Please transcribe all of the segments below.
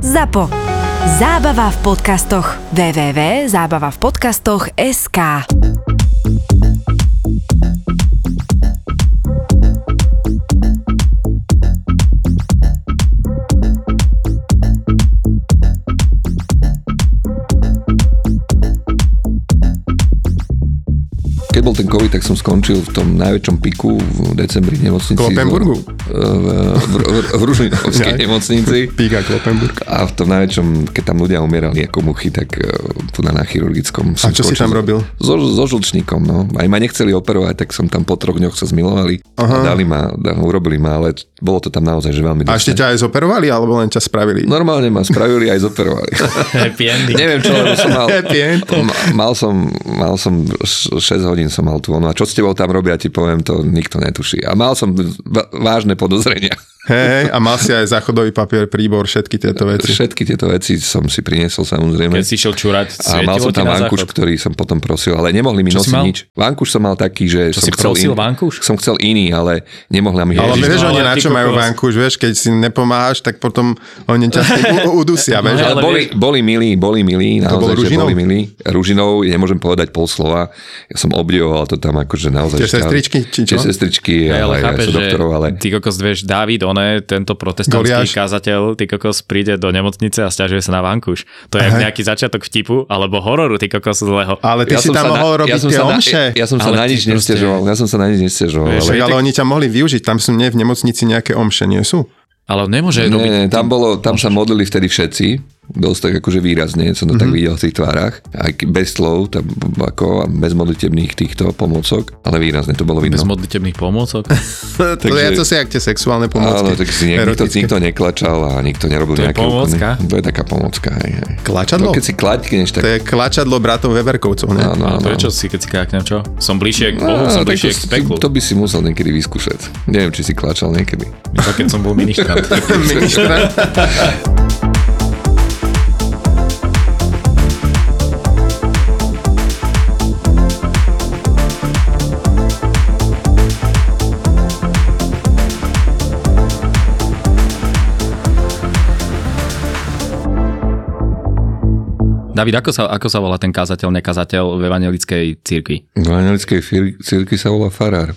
ZAPO. Zábava v podcastoch. www.zábavavpodcastoch.sk Keď bol ten COVID, tak som skončil v tom najväčšom piku v decembri v nemocnici. V, v, v, v Ružinovskej nemocnici. Píka Kloppenburg. A v tom najväčšom, keď tam ľudia umierali ako muchy, tak uh, tu na, chirurgickom A čo si tam robil? So, so žlčníkom, no. Aj ma nechceli operovať, tak som tam po troch dňoch sa zmilovali. Aha. A dali ma, da, urobili ma, ale bolo to tam naozaj, že veľmi A ešte ťa aj zoperovali, alebo len ťa spravili? Normálne ma spravili aj zoperovali. Happy ending. Neviem čo, lebo som mal... Mal som, mal som 6 hodín som mal tu ono. A čo s tebou tam robia, ti poviem, to nikto netuší. A mal som vážne подозрения. Hej, hej, a mal si aj záchodový papier, príbor, všetky tieto veci. Všetky tieto veci som si priniesol samozrejme. Keď si išiel čurať, A mal som tam záchod. ktorý som potom prosil, ale nemohli mi Čo si nosiť nič. Vankúš som mal taký, že Čo som si chcel iný. vankúš? Som chcel iný, ale nemohla mi Ale vieš, oni ale na čo majú vankúš, vieš, keď si nepomáhaš, tak potom oni ťa udusia, vieš. No, Ale ale boli, boli milí, boli milí, naozaj, bol že boli milí. Ružinov, nemôžem povedať pol slova. Ja som obdivoval to tam akože naozaj. Tie sestričky, či Tie čo? sestričky, Hej, ale ale, že doktorov, ale... ty kokos, vieš, Dávid, on je tento protestantský Goliáš. kázateľ, ty kokos príde do nemocnice a stiažuje sa na vankúš. To je Aha. nejaký začiatok vtipu, alebo hororu, ty kokos zlého. Ale ty si som tam mohol na, robiť ja tie omše. ja, ja som sa Ale na nič proste- nestiažoval. Ja som sa na nič nestiažoval. Vieš, ale... Ale oni ťa mohli využiť, tam sú nie v nemocnici nejaké omše, nie sú? Ale nemôže Nie, robiť... nie, tam, bolo, tam sa modlili vtedy všetci, dosť tak akože výrazne, som to Mhm. tak videl v tých tvárach, aj bez slov, tam, ako, a bez modlitebných týchto pomôcok, ale výrazne to bolo Bez vidno. modlitebných pomôcok. To je to si jak tie sexuálne Áno, pomôcky. tak si nikto, erotické. nikto neklačal a nikto nerobil To je nejaké pomôcka? úkony. To je taká pomocka, hej, hej. Klačadlo? No, keď si klaďkneš, tak... To je klačadlo bratov Veverkovcov, ne? Áno, áno. to je čo si, keď si káknem, čo? Som bližšie k Bohu, No, som tak bližšie k to, speklu. to by si musel niekedy vyskúšať. Neviem, či si klačal niekedy. To keď som bol ministrant. Ministra. David, ako sa, ako sa volá ten kazateľ, nekazateľ v evangelickej cirkvi? V anglickej cirky sa volá farár,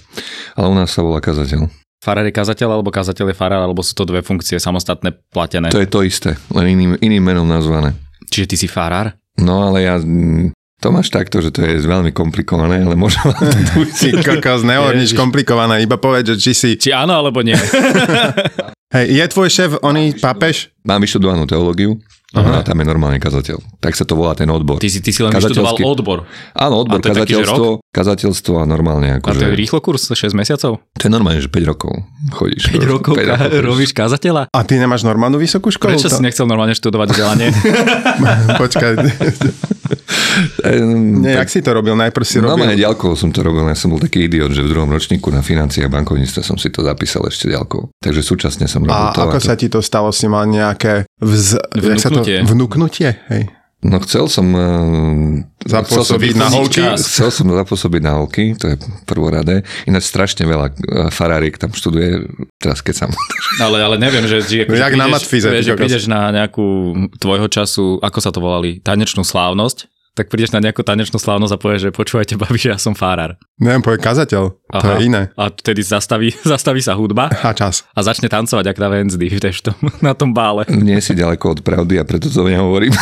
ale u nás sa volá kazateľ. Farár je kazateľ, alebo kazateľ je farár, alebo sú to dve funkcie samostatné platené? To je to isté, len iným, iným menom nazvané. Čiže ty si farár? No ale ja... mm, To máš takto, že to je veľmi komplikované, ale vám to Si kokos, Ježiš. komplikované, iba povedz, že či si... Či áno, alebo nie? Hej, je tvoj šéf, oný pápež? Mám vyštudovanú teológiu a tam je normálne kazateľ. Tak sa to volá ten odbor. Ty si, ty si len vyštudoval Kazateľský. odbor. Áno, odbor, A kazateľstvo, kazateľstvo a normálne A to je akože... rýchlo kurz, 6 mesiacov? To je normálne, že 5 rokov chodíš. 5 rokov, 5 ka- chodíš. robíš kazateľa? A ty nemáš normálnu vysokú školu? Prečo To- si nechcel normálne študovať vzdelanie? Počkaj, nie, tak- jak si to robil? Najprv si Normálne robil... ďalkovo som to robil, ja som bol taký idiot, že v druhom ročníku na financii a bankovníctve som si to zapísal ešte ďalkovo. Takže súčasne som robil A to. ako to. sa ti to stalo? Si mal nejaké vz... jak sa to- Vnúknutie. Vnúknutie? Hej. No chcel som... Uh, Zapôsobiť na holky? Chcel som zapôsobiť na holky, to je prvoradé. Ináč strašne veľa eh, faráriek tam študuje, teraz keď sa ale, ale neviem, že, že, akože Jak na prídeš, matfize, vieš, ty že prídeš na nejakú tvojho času, ako sa to volali, tanečnú slávnosť, tak prídeš na nejakú tanečnú slávnosť a povieš, že počúvajte, babi, že ja som farár. Neviem, povie kazateľ. To je iné. A vtedy zastaví, zastaví sa hudba A čas. a začne tancovať, ak na Wednesday, vieš, tom, na tom bále. nie si ďaleko od pravdy a preto to nehovorím.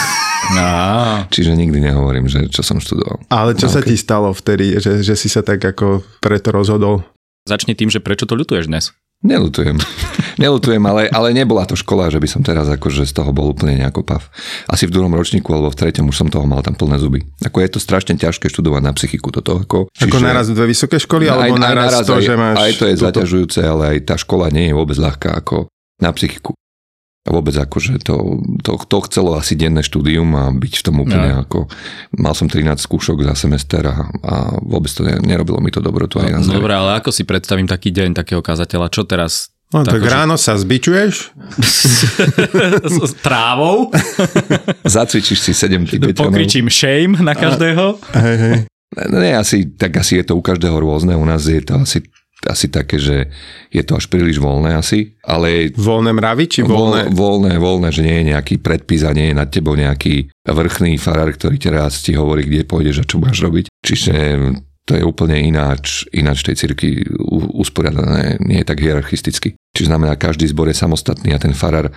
Á, Čiže nikdy nehovorím, že čo som študoval. Ale čo No, sa okej. ti stalo vtedy, že, že si sa tak ako preto rozhodol? Začni tým, že prečo to ľutuješ dnes. Nelutujem. Nelutujem, ale, ale nebola to škola, že by som teraz akože z toho bol úplne nejako pav. Asi v druhom ročníku alebo v treťom už som toho mal tam plné zuby. Ako je to strašne ťažké študovať na psychiku toto. Ako, Ako naraz dve vysoké školy, alebo naraz, to, aj, že máš... aj to je túto- zaťažujúce, ale aj tá škola nie je vôbec ľahká ako na psychiku. A vôbec akože to, to, to chcelo asi denné štúdium a byť v tom úplne No. ako... Mal som 13 skúšok za semester a, a vôbec to ne, nerobilo mi to dobrotu ani na zdravie. Dobre, ale ako si predstavím taký deň takého kazateľa? Čo teraz? No, tak Tako, že- ráno sa zbičuješ, S s trávou? Zacvičíš si 7 tibetanov. Pokričím shame na každého? hej, hej. No nie, asi, tak asi je to u každého rôzne. U nás je to asi asi také, že je to až príliš voľné asi, ale Voľné mravy či voľné, voľné? voľné, voľné, že nie je nejaký predpis a nie je nad tebou nejaký vrchný farár, ktorý teraz ti hovorí, kde pôjdeš a čo máš robiť. Čiže to je úplne ináč, ináč tej cirkvi u- usporiadané, nie je tak hierarchisticky. Čiže znamená, každý zbor je samostatný a ten farár e,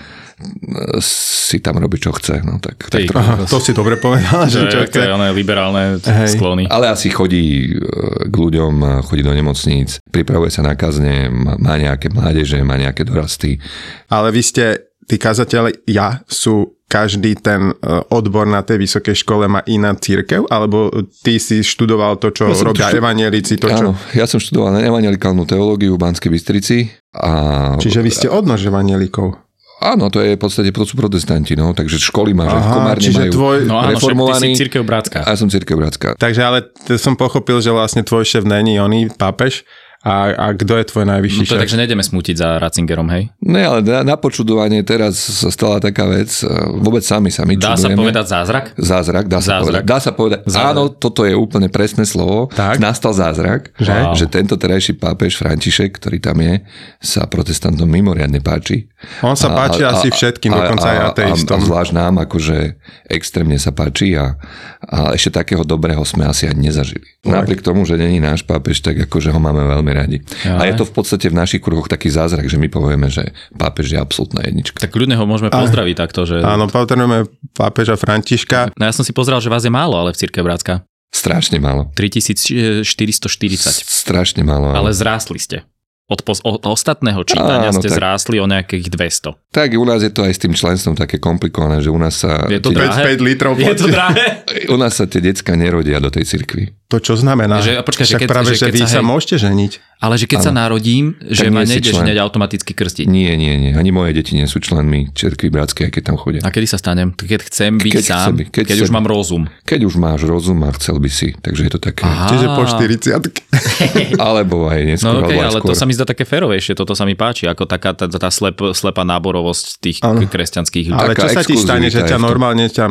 si tam robí, čo chce. No, tak, tak Ty, to, Aha, to si dobre povedal, To že čo chce. oné liberálne Hej. sklony. ale asi chodí e, k ľuďom, chodí do nemocníc, pripravuje sa na kazne, má, má nejaké mládeže, má nejaké dorasty. Ale vy ste, tí kazateľi, ja, sú každý ten e, odbor na tej vysokej škole má iná církev? Alebo ty si študoval to, čo Ja robia tu štu- evanielici, to, čo... Áno, ja som študoval evangelikálnu teológiu v Banskej Bystrici. A, Čiže vy ste odnož evanielikov. Áno, to je v podstate, to sú protestanti, no, takže školy máš, v Aha, komárne čiže majú tvoj... No áno, však ty reformovaný. si církev bratská. A ja som církev bratská. Takže ale t- som pochopil, že vlastne tvoj šéf není oný pápež. A, a kto je tvoj najvyšší No to, šéf? takže nejdeme smútiť za Ratzingerom, hej? Ne, ale na, na počudovanie teraz sa stala taká vec, e, vôbec sami sa my Dá sa čudujeme. povedať zázrak? Zázrak, dá sa Zázrak. povedať. Dá sa povedať. Zázrak. Áno, toto je úplne presné slovo. Tak. Nastal zázrak, Že? že tento terajší pápež František, ktorý tam je, sa protestantom mimoriadne páči. On sa páči asi všetkým, dokonca aj a, ateistom. a zvlášť nám akože extrémne sa páči a, a ešte takého dobrého sme asi ani nezažili. Napriek tomu, že není náš pápež, tak akože ho máme veľmi radi. Ja. A je to v podstate v našich kruhoch taký zázrak, že my povieme, že pápež je absolútna jednička. Tak ľudne ho môžeme pozdraviť takto, že... Áno, pozdravujeme pápeža Františka. No ja som si pozrel, že vás je málo, ale v církev bratská. Strašne málo. 3440. Strašne málo. Ale zrástli ste. Od, pos- od ostatného čítania Áno, ste tak- zrástli o nejakých 200. Tak u nás je to aj s tým členstvom také komplikované, že u nás sa, Je to tie, drahé? 5 litrov Je to drahé? u nás sa tie decka nerodia do tej cirkvi. To čo znamená? Že- a počkaj, že keď- práve, že že, keď vy sa, sa hej- môžete ženiť. Ale že keď sa narodím, že ma nejdeš hneď automaticky krstiť. Nie, nie, nie. Ani moje deti nie sú členmi cirkvi bratskej, aj keď tam chodia. A kedy sa stanem? Keď chcem byť Keď sám, chce byť, keď keď, chce už mám rozum. Keď už máš rozum a chcel by si, takže je to také. Aha. Čiže po 40 Alebo aj neskôr, No okej, alebo aj ale skôr. to sa mi zdá také férovejšie, toto sa mi páči, ako taká tá, tá slep, slepá náborovosť tých Áno. kresťanských ľudí. Ale čo sa ti stane, že ťa normálne ťa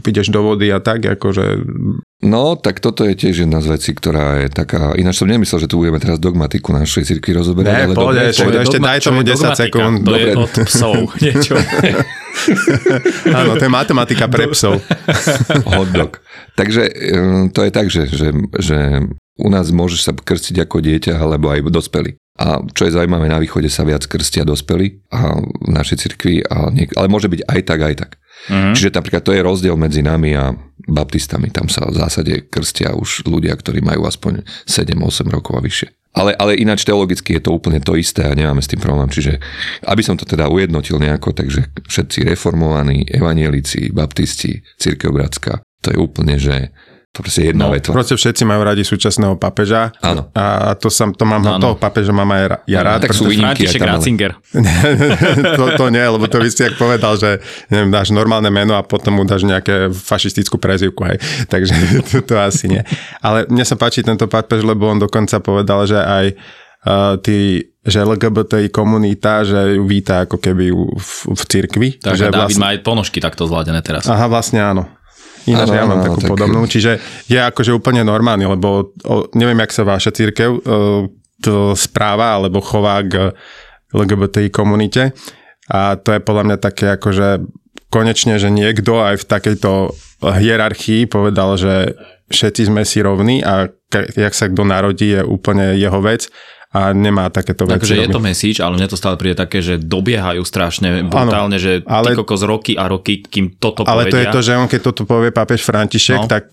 ideš do vody a tak, akože... No, tak toto je tiež jedna z vecí, ktorá je taká... Ináč som nemyslel, že tu budeme teraz dogmatiku našej cirkvi rozoberať, Ne, ale pohode, dobre, to ešte daj čo tomu je 10 dogmatika? sekúnd. To Dobre. je od psov, niečo. Áno, to je matematika pre psov. hotdog. Takže to je tak, že, že, že u nás môžeš sa krstiť ako dieťa alebo aj dospelý. A čo je zaujímavé, na východe sa viac krstia dospelí a v našej cirkvi, ale môže byť aj tak, aj tak. Mhm. Čiže napríklad to je rozdiel medzi nami a baptistami. Tam sa v zásade krstia už ľudia, ktorí majú aspoň 7-8 rokov a vyššie. Ale, ale ináč teologicky je to úplne to isté a nemáme s tým problém. Čiže aby som to teda ujednotil nejako, takže všetci reformovaní, evanielici, baptisti, církev bratská, to je úplne, že to proste jedna No, vetva. Proste všetci majú radi súčasného papeža. Áno. A to, sam, to mám, Áno. toho papeža mám aj ja rád. tak sú výnimky František Ratzinger. to, to nie, lebo to by si jak povedal, že neviem, dáš normálne meno a potom mu dáš nejaké fašistickú prezivku, hej. Takže to, to asi nie. Ale mne sa páči tento pápež, lebo on dokonca povedal, že aj uh, tí, že LGBTI komunita, že ju víta ako keby v, v cirkvi. Takže že David má aj ponožky takto zladené teraz. Aha, vlastne áno. Ináč ja mám takú tak- podobnú. Čiže je akože úplne normálny, lebo o, neviem, jak sa vaša církev o, to správa alebo chová k LGBTI komunite. A to je podľa mňa také akože konečne, že niekto aj v takejto hierarchii povedal, že všetci sme si rovní a jak sa kto narodí je úplne jeho vec a nemá takéto veci Takže je to message, ale mne to stále príde také, že dobiehajú strašne brutálne, že ale- ty kokos roky a roky, kým toto Ale to je povedia. to, že on keď toto povie pápež No. František, tak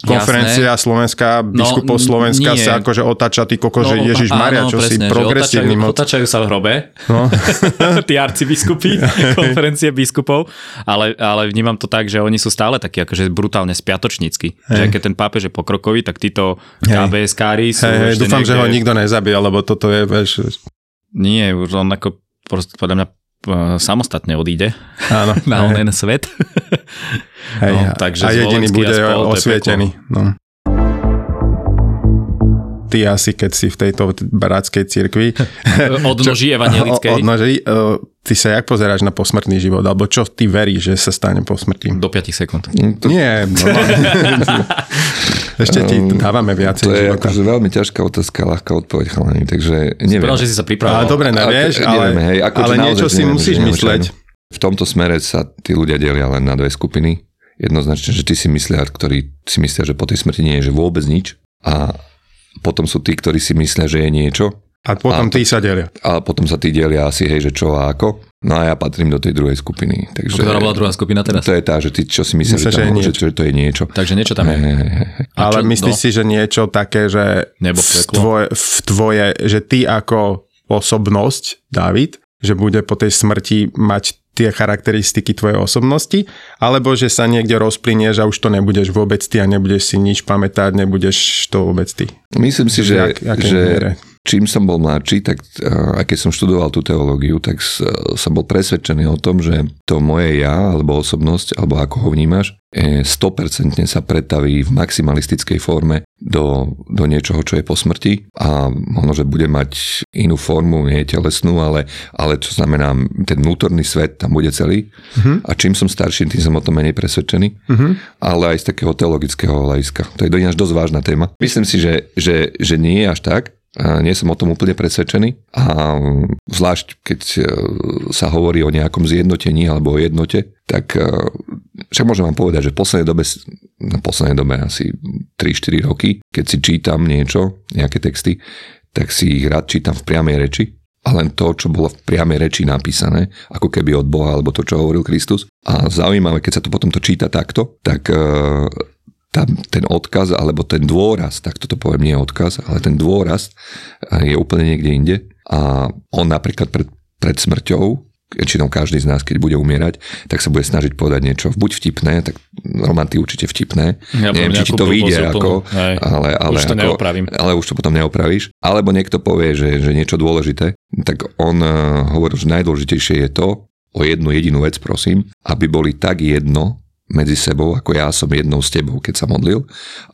konferencia Slovenská, biskupov n- Slovenska nie. sa akože otáča ty koko, že Ježiš Maria, čo si presne, progresívny že moc. otáčajú, otáčajú sa v hrobe, No. tí arcibiskupy, konferencie biskupov, ale, ale vnímam to tak, že oni sú stále takí akože brutálne spiatočnícky. Že keď ten pápež je pokrokový, tak títo KBSkári sú hej, ešte dúfam, že ho niekde- nikto nezabije, lebo toto je, vieš, Nie, už on ako proste podľa mňa eh, samostatne odíde áno. na onen svet. hej, no, a- takže a jediný bude a spol, osvietený. No. Ty asi, keď si v tejto bratskej cirkvi, Odnoží evanielickej. odnoží, uh, ty sa jak pozeráš na posmrtný život, alebo čo ty veríš, že sa stane po smrti? Do 5 sekúnd. Nie, normálne. Ešte ti dávame viacej To je života. akože veľmi ťažká otázka, ľahká odpoveď, chalani, takže neviem. Povedal, že si sa Ale pripravil. dobre, nevieš, Ako- ale, nevieme, hej, ako, ale niečo si neviem, musíš neviem, mysleť. V tomto smere sa tí ľudia delia len na dve skupiny. Jednoznačne, že tí si myslia, ktorí si myslia, že po tej smrti nie je že vôbec nič. A potom sú tí, ktorí si myslia, že je niečo. A potom A tí sa delia. A potom sa tí delia asi, hej, že čo a ako. No a ja patrím do tej druhej skupiny. Takže, Ktorá bola druhá skupina teraz? To je tá, že ty čo si Myslia, že, že tam, že, že to je niečo. Takže niečo tam je. Hej, hej. A Ale čo- myslíš no? si, že niečo také, že Nebo v, tvoje, v tvoje, že ty ako osobnosť, David, že bude po tej smrti mať tie charakteristiky tvojej osobnosti, alebo že sa niekde rozplynieš a už to nebudeš vôbec ty a nebudeš si nič pamätať, nebudeš to vôbec ty. Myslím si, že, Jak- akej že miere? Čím som bol mladší, tak uh, aj keď som študoval tú teológiu, tak s- som bol presvedčený o tom, že to moje ja, alebo osobnosť, alebo ako ho vnímaš, eh, 100% sa pretaví v maximalistickej forme do, do niečoho, čo je po smrti. A možno, že bude mať inú formu, nie telesnú, ale, ale čo znamená, ten vnútorný svet tam bude celý. A čím som starší, tým som o tom menej presvedčený, ale aj z takého teologického hľadiska. To je ináč dosť vážna téma. Myslím si, že, že, že nie je až tak, nie som o tom úplne presvedčený a zvlášť keď e, sa hovorí o nejakom zjednotení alebo o jednote, tak e, však môžem vám povedať, že v poslednej dobe, na poslednej dobe asi 3-4 roky, keď si čítam niečo, nejaké texty, tak si ich rád čítam v priamej reči a len to, čo bolo v priamej reči napísané, ako keby od Boha, alebo to, čo hovoril Kristus. A zaujímavé, keď sa to potom to číta takto, tak e, tam ten odkaz, alebo ten dôraz, tak toto poviem, nie odkaz, ale ten dôraz je úplne niekde inde. A on napríklad pred, pred smrťou, väčšinou každý z nás, keď bude umierať, tak sa bude snažiť povedať niečo buď vtipné, tak romanty určite vtipné. Ja Neviem, či ti to vyjde, ako, ale, ale, Už to ako, neopravím. ale už to potom neopravíš. Alebo niekto povie, že, že niečo dôležité, tak on uh, hovoril, že najdôležitejšie je to, o jednu jedinú vec, prosím, aby boli tak jedno medzi sebou, ako ja som jednou s tebou, keď sa modlil,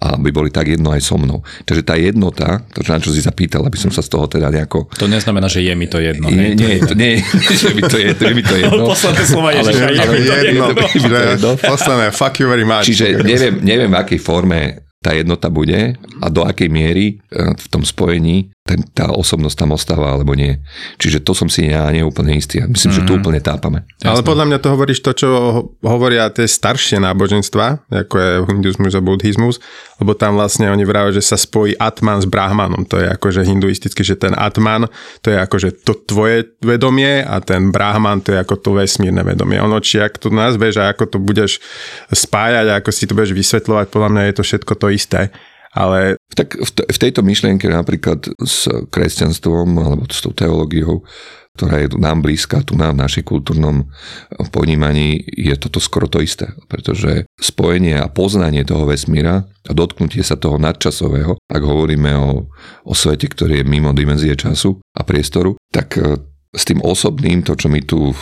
a aby boli tak jedno aj so mnou. Takže tá jednota, to, na čo si zapýtal, aby som sa z toho teda nejako... To neznamená, že je mi to jedno. Nie, hej, nie, to nie, že mi to je, to je mi to jedno. Posledné slova Ježiša, je Ale mi to jedno, jedno. že jedno. posledné, fuck you very much. Čiže neviem, neviem, v akej forme tá jednota bude a do akej miery e, v tom spojení ten, tá osobnosť tam ostáva alebo nie. Čiže to som si ja neúplne istý. Myslím, že tu úplne tápame. Ale podľa mňa to hovoríš to, čo ho- hovoria tie staršie náboženstva, ako je hinduizmus a buddhizmus, lebo tam vlastne oni vrajú, že sa spojí Atman s Brahmanom. To je akože hinduisticky, že ten Atman, to je akože to tvoje vedomie a ten Brahman, to je ako to vesmírne vedomie. Ono, či ak to nazveš a ako to budeš spájať a ako si to budeš vysvetľovať, podľa mňa je to všetko to isté. Ale Tak v, t- v tejto myšlienke napríklad s kresťanstvom alebo s tou teológiou, ktorá je nám blízka, tu na v našej kultúrnom ponímaní, je toto skoro to isté. Pretože spojenie a poznanie toho vesmíra a dotknutie sa toho nadčasového, ak hovoríme o, o svete, ktorý je mimo dimenzie času a priestoru, tak e, s tým osobným, to, čo my tu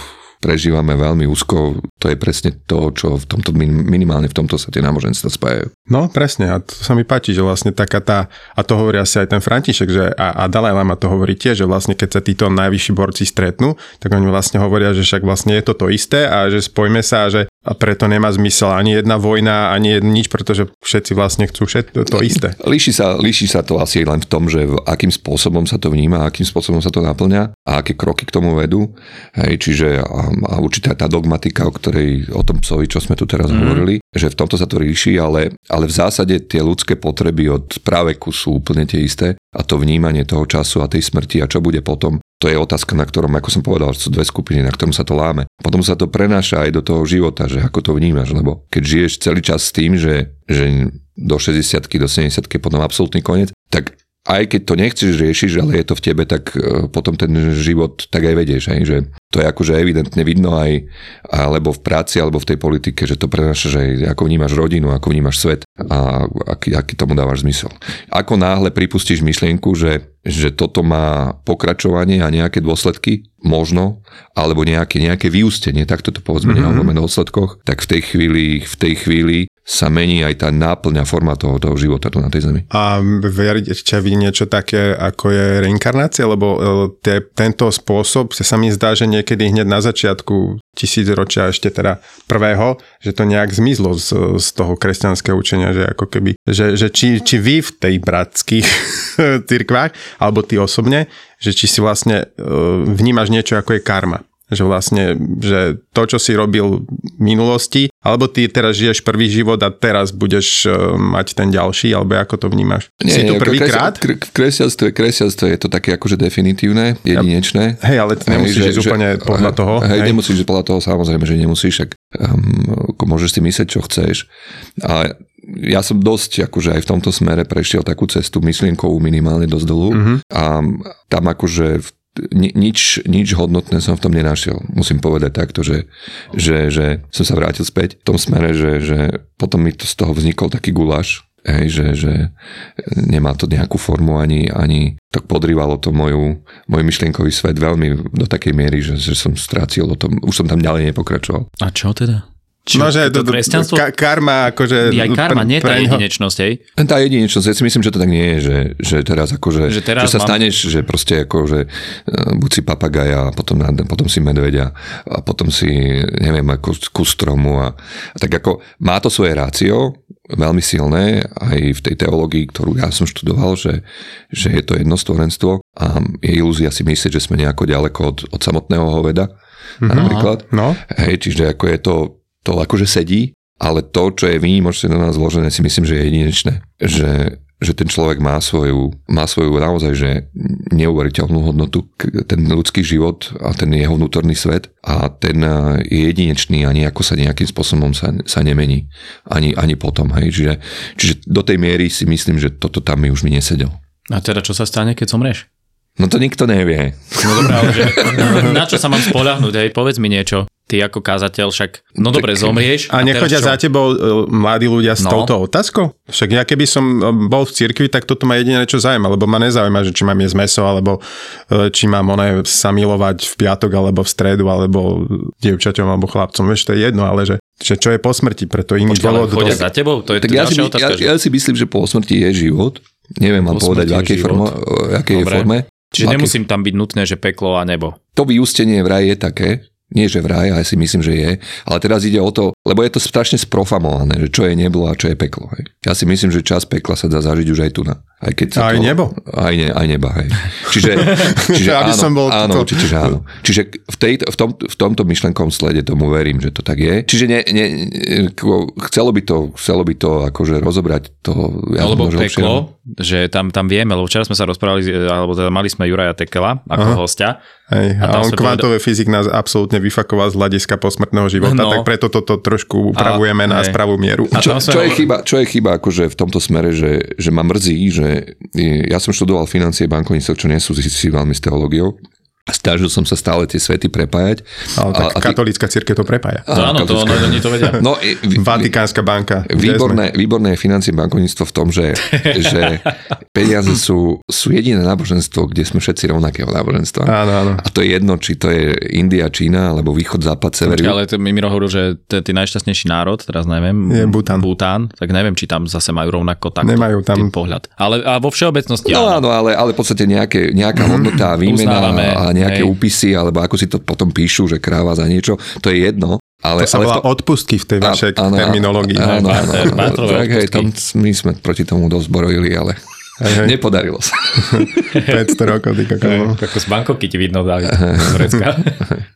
prežívame veľmi úzko, to je presne to, čo v tomto, min- minimálne v tomto sa tie náboženstva spájajú. No presne, a to sa mi páči, že vlastne taká tá, a to hovorí asi aj ten František, že a, a Dalaj Lama to hovorí tiež, že vlastne keď sa títo najvyšší borci stretnú, tak oni vlastne hovoria, že však vlastne je to to isté a že spojme sa a že a preto nemá zmysel ani jedna vojna, ani nič, pretože všetci vlastne chcú všetko to isté. Líši sa, líši sa to asi len v tom, že v akým spôsobom sa to vníma, akým spôsobom sa to naplňa a aké kroky k tomu vedú. Hej, čiže a, a určitá tá dogmatika, o ktorej, o tom psovi, čo sme tu teraz mm. hovorili, že v tomto sa to líši, ale, ale v zásade tie ľudské potreby od práveku sú úplne tie isté a to vnímanie toho času a tej smrti a čo bude potom, to je otázka, na ktorom, ako som povedal, sú dve skupiny, na ktorom sa to láme. Potom sa to prenáša aj do toho života, že ako to vnímaš, lebo keď žiješ celý čas s tým, že, že do 60 do 70 je potom absolútny koniec, tak aj keď to nechceš riešiť, ale je to v tebe, tak e, potom ten život tak aj vedieš, hej, že to je akože evidentne vidno aj alebo v práci, alebo v tej politike, že to prenášaš aj ako vnímaš rodinu, ako vnímaš svet a aký, aký tomu dávaš zmysel. Ako náhle pripustíš myšlienku, že, že toto má pokračovanie a nejaké dôsledky, možno, alebo nejaké, nejaké vyústenie, tak toto povedzme mm-hmm. nehovoríme o dôsledkoch, tak v tej chvíli, v tej chvíli sa mení aj tá náplňa forma toho, toho života tu na tej zemi. A veriť vy niečo také, ako je reinkarnácia? Lebo te, tento spôsob sa mi zdá, že niekedy hneď na začiatku tisícročia ešte teda prvého, že to nejak zmizlo z, z toho kresťanského učenia, že ako keby, že, že či, či vy v tej bratských cirkvách, alebo ty osobne, že či si vlastne e, vnímaš niečo ako je karma že vlastne, že to, čo si robil v minulosti, alebo ty teraz žiješ prvý život a teraz budeš uh, mať ten ďalší, alebo ako to vnímaš? Nie, si tu prvýkrát? V kresťanstve, kresťanstve je to také akože definitívne, jedinečné. Hej, ale ty nemusíš hej, ísť úplne podľa toho. Hej, hej, nemusíš podľa toho, samozrejme, že nemusíš, však um, môžeš si myslieť, čo chceš. Ale ja som dosť akože aj v tomto smere prešiel takú cestu myšlienkovú minimálne dosť dlhú mm-hmm. a tam akože v nič, nič hodnotné som v tom nenašiel. Musím povedať takto, že, že, že som sa vrátil späť v tom smere, že, že potom mi to z toho vznikol taký guláš, hej, že, že nemá to nejakú formu ani, ani to podrývalo to moju, môj myšlienkový svet veľmi do takej miery, že, že som strácil o tom, už som tam ďalej nepokračoval. A čo teda? Čo, no, že to, to, to, ka, karma, akože... Aj karma, pre, nie tá jedinečnosť, hej? Tá jedinečnosť, ja si myslím, že to tak nie je, že, že teraz akože, že, teraz že sa mám... staneš, že proste ako, že uh, buď si papagaja, a potom, potom si medveďa, a potom si, neviem, ako kus stromu a, a tak ako, má to svoje rácio, veľmi silné, aj v tej teológii, ktorú ja som študoval, že, že je to jedno stvorenstvo a je ilúzia si myslieť, že sme nejako ďaleko od, od samotného hoveda, mm-hmm. napríklad. No. Hej, čiže ako je to to akože sedí, ale to, čo je výnimočne na nás zložené, si myslím, že je jedinečné. Že, že ten človek má svoju, má svoju naozaj že neuveriteľnú hodnotu, ten ľudský život a ten jeho vnútorný svet a ten je jedinečný a nejako sa nejakým spôsobom sa, sa nemení. Ani, ani potom. Hej. Čiže, čiže do tej miery si myslím, že toto tam mi už mi nesedel. A teda čo sa stane, keď zomrieš? No to nikto nevie. No dobré, ale že, na čo sa mám spolahnúť? Hej, povedz mi niečo ty ako kázateľ však, no dobre, zomrieš. A, a nechodia za tebou uh, mladí ľudia s no. touto otázkou? Však ja keby som e, bol v cirkvi, tak toto ma jediné čo zaujíma, lebo ma nezaujíma, že či mám jesť meso, alebo uh, či mám one sa milovať v piatok, alebo v stredu, alebo dievčaťom, alebo chlapcom. Vieš, to je jedno, ale že, že čo je po smrti, preto iný dôvod. Chodia za tebou? To je tak ja si, otázka, ja, ja si myslím, že po smrti je život. Neviem vám povedať, v akej, formo, akej forme. Čiže nemusím tam byť nutné, že peklo a nebo. To vyústenie vraj je také, nie, že vraj, ale si myslím, že je. Ale teraz ide o to, lebo je to strašne sprofamované, že čo je nebo a čo je peklo. Hej. Ja si myslím, že čas pekla sa dá zažiť už aj tu na. Aj, keď sa aj to, nebo? Aj, ne, aj neba, hej. Čiže, čiže Aby áno, som bol áno, určite, že áno. Čiže v, tej, v, tom, v tomto myšlenkom slede tomu verím, že to tak je. Čiže ne, ne, chcelo by to, chcelo by to akože rozobrať to. Ja alebo peklo, že tam, tam vieme, lebo včera sme sa rozprávali, alebo teda mali sme Juraja Tekela ako Aha. hostia. Hej, a, a on kvantové povedal... fyzik nás absolútne vyfakoval z hľadiska posmrtného života, no. tak preto toto trošku upravujeme a, na hej. správú mieru. A čo, čo, je chyba, čo je chyba akože v tomto smere, že, že ma mrzí, že ja som študoval financie bankovníctvo, čo nesúvisí veľmi s teológiou. A snažil som sa stále tie svety prepájať. Ale tak a, katolícka církev to prepája. A, áno, to, ono, oni to vedia. No, Vatikánska banka. Výborné, výborné je financie bankovníctvo v tom, že, že peniaze sú, sú jediné náboženstvo, kde sme všetci rovnakého náboženstva. Áno, áno. A to je jedno, či to je India, Čína, alebo východ, západ, sever. Ale to mi hovoril, že ty najšťastnejší národ, teraz neviem, je Bután. Bután, tak neviem, či tam zase majú rovnako takto Nemajú tam pohľad. Ale a vo všeobecnosti No áno, ale, ale v podstate nejaké, nejaká hodnota, výmena a nejaké hej. úpisy, alebo ako si to potom píšu, že kráva za niečo, to je jedno. Ale, to sa ale volá to... odpustky v tej vašej áno, terminológii. Áno, áno, áno, tak, hej, tam, my sme proti tomu dosť borojili, ale hej, hej. nepodarilo sa. 500 rokov, ty kako. Ako z bankovky ti vidno dali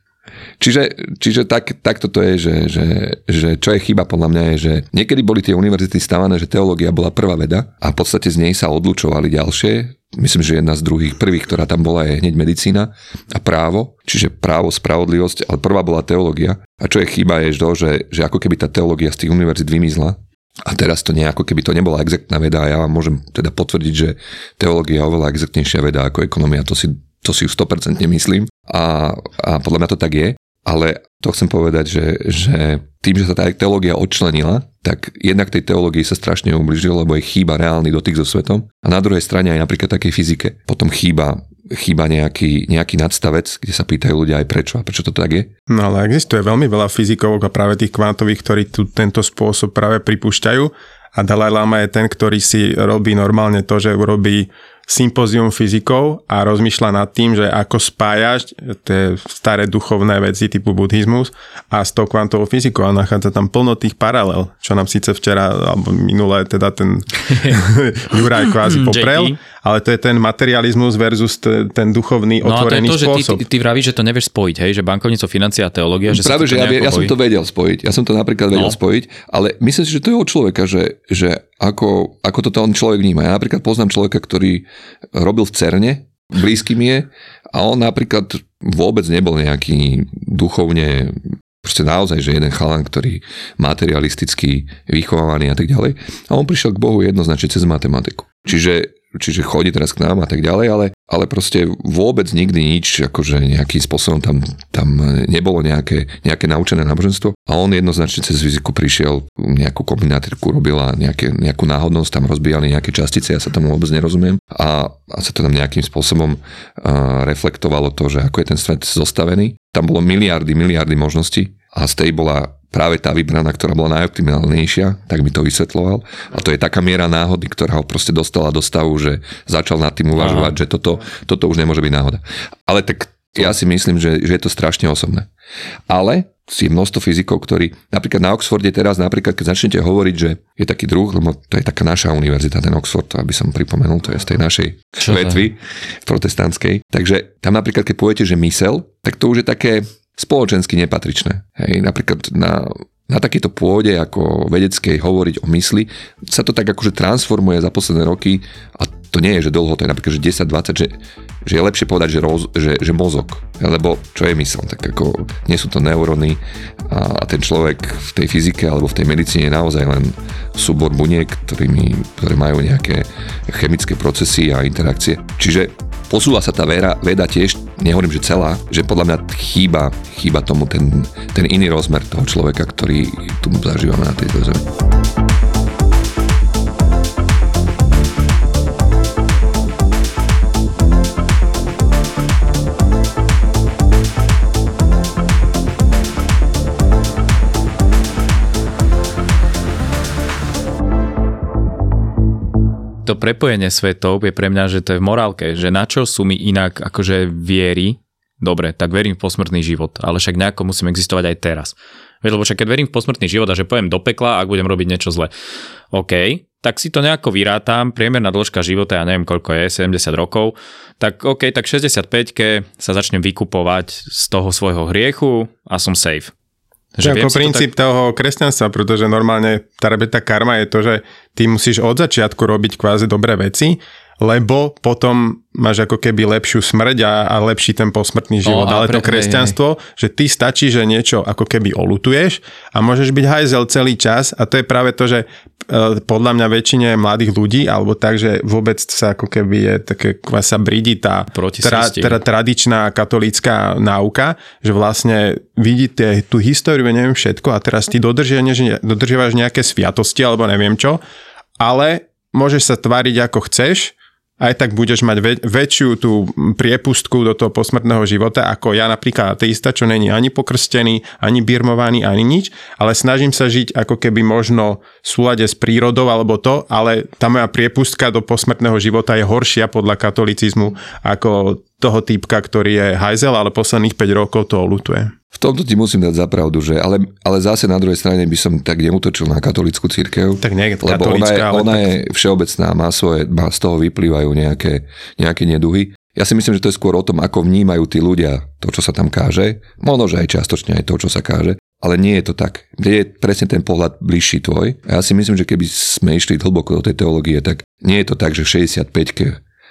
Čiže, čiže tak, tak toto je, že, že, že čo je chyba podľa mňa je, že niekedy boli tie univerzity stávané, že teológia bola prvá veda a v podstate z nej sa odlučovali ďalšie. Myslím, že jedna z druhých prvých, ktorá tam bola, je hneď medicína a právo, čiže právo, spravodlivosť, ale prvá bola teológia. A čo je chyba je to, že, že ako keby tá teológia z tých univerzít vymizla, a teraz to nejako, keby to nebola exaktná veda, a ja vám môžem teda potvrdiť, že teológia je oveľa exaktnejšia veda ako ekonomia, to si, to si 100% myslím. A, a podľa mňa to tak je, ale to chcem povedať, že, že tým, že sa tá teológia odčlenila, tak jednak tej teológii sa strašne ubližilo, lebo je chýba reálny dotyk so svetom. A na druhej strane aj napríklad takej fyzike. Potom chýba chýba nejaký, nejaký nadstavec, kde sa pýtajú ľudia aj prečo a prečo to tak je. No ale existuje veľmi veľa fyzikov a práve tých kvantových, ktorí tu tento spôsob práve pripúšťajú a Dalai Lama je ten, ktorý si robí normálne to, že urobí sympozium fyzikov a rozmýšľa nad tým, že ako spájať tie staré duchovné veci typu buddhizmus a s tou kvantovou fyzikou. A nachádza tam plno tých paralel, čo nám síce včera alebo minulé teda ten Juraj kvázi poprel, ale to je ten materializmus versus ten duchovný no, otvorený to je to, spôsob. Že ty, ty vravíš, že to nevieš spojiť, hej, že bankovníctvo, financia a teológia, že Práve, že ja, ja som to vedel spojiť. Ja som to napríklad vedel No. spojiť, ale myslím si, že to je od človeka, že, že ako, ako toto on človek vníma. Ja napríklad poznám človeka, ktorý robil v CERNE, blízky mi je, a on napríklad vôbec nebol nejaký duchovne proste naozaj, že jeden chalan, ktorý materialisticky vychovávaný a tak ďalej. A on prišiel k Bohu jednoznačne cez matematiku. Čiže, čiže chodí teraz k nám a tak ďalej, ale, ale proste vôbec nikdy nič, akože nejakým spôsobom tam, tam nebolo nejaké, nejaké naučené náboženstvo. A on jednoznačne cez fyziku prišiel, nejakú kombinátorku robila, nejaké, nejakú náhodnosť, tam rozbíjali nejaké častice, ja sa tomu vôbec nerozumiem. A, a sa to tam nejakým spôsobom uh, reflektovalo to, že ako je ten svet zostavený. Tam bolo miliardy, miliardy možností a z tej bola práve tá vybraná, ktorá bola najoptimálnejšia, tak mi to vysvetloval. A to je taká miera náhody, ktorá ho proste dostala do stavu, že začal nad tým uvažovať, Aha. že toto, toto už nemôže byť náhoda. Ale tak ja si myslím, že, že je to strašne osobné. Ale je množstvo fyzikov, ktorí, napríklad na Oxforde teraz, napríklad keď začnete hovoriť, že je taký druh, lebo to je taká naša univerzita, ten Oxford, aby som pripomenul, to je z tej našej Čo to vetvy protestantskej. Takže tam napríklad, keď poviete, že mysel, tak to už je také spoločensky nepatričné. Hej, napríklad na, na takejto pôde ako vedeckej hovoriť o mysli sa to tak akože transformuje za posledné roky a to nie je, že dlho, to je napríklad, že 10-20, že, že je lepšie povedať, že, roz, že, že mozog, lebo čo je mysel, tak ako nie sú to neuróny a, a ten človek v tej fyzike alebo v tej medicíne je naozaj len súbor buniek, ktorými, ktoré majú nejaké chemické procesy a interakcie. Čiže posúva sa tá veda, veda tiež, nehovorím, že celá, že podľa mňa chýba, chýba tomu ten, ten iný rozmer toho človeka, ktorý tu zažívame na tejto zemi. Prepojenie svetov je pre mňa, že to je v morálke, že na čo sú mi inak akože viery, dobre, tak verím v posmrtný život, ale však nejako musím existovať aj teraz. Veď, lebo však keď verím v posmrtný život a že pojem do pekla, ak budem robiť niečo zle. OK, tak si to nejako vyrátam, priemerná dĺžka života, ja neviem koľko je, 70 rokov, tak OK, tak 65 sa začnem vykupovať z toho svojho hriechu a som safe. Je ako princíp tak... toho kresťanstva, pretože normálne tá, tá karma je to, že ty musíš od začiatku robiť kvázi dobré veci, lebo potom máš ako keby lepšiu smrť a, a lepší ten posmrtný život. O, Ale pre, to kresťanstvo, hej, hej. že ty stačí, že niečo ako keby olutuješ a môžeš byť hajzel celý čas a to je práve to, že podľa mňa väčšine mladých ľudí, alebo tak, že vôbec sa ako keby je také sa bridí tá tra, tra, tradičná katolícka náuka, že vlastne vidíte tú históriu, neviem všetko a teraz ty dodržiavaš nejaké sviatosti alebo neviem čo, ale môžeš sa tváriť ako chceš, aj tak budeš mať väč- väčšiu tú priepustku do toho posmrtného života, ako ja napríklad ateista, čo není ani pokrstený, ani birmovaný, ani nič, ale snažím sa žiť ako keby možno v súlade s prírodou alebo to, ale tá moja priepustka do posmrtného života je horšia podľa katolicizmu ako toho týpka, ktorý je hajzel, ale posledných 5 rokov to olutuje. V tomto ti musím dať zapravdu, že ale, ale zase na druhej strane by som tak neutočil na katolickú církev. Tak nie lebo ona je, ona tak... je všeobecná, má svoje, má, z toho vyplývajú nejaké, nejaké neduhy. Ja si myslím, že to je skôr o tom, ako vnímajú tí ľudia to, čo sa tam káže. Možno, že aj čiastočne aj to, čo sa káže. Ale nie je to tak. Je presne ten pohľad bližší tvoj. A ja si myslím, že keby sme išli hlboko do tej teológie, tak nie je to tak, že 65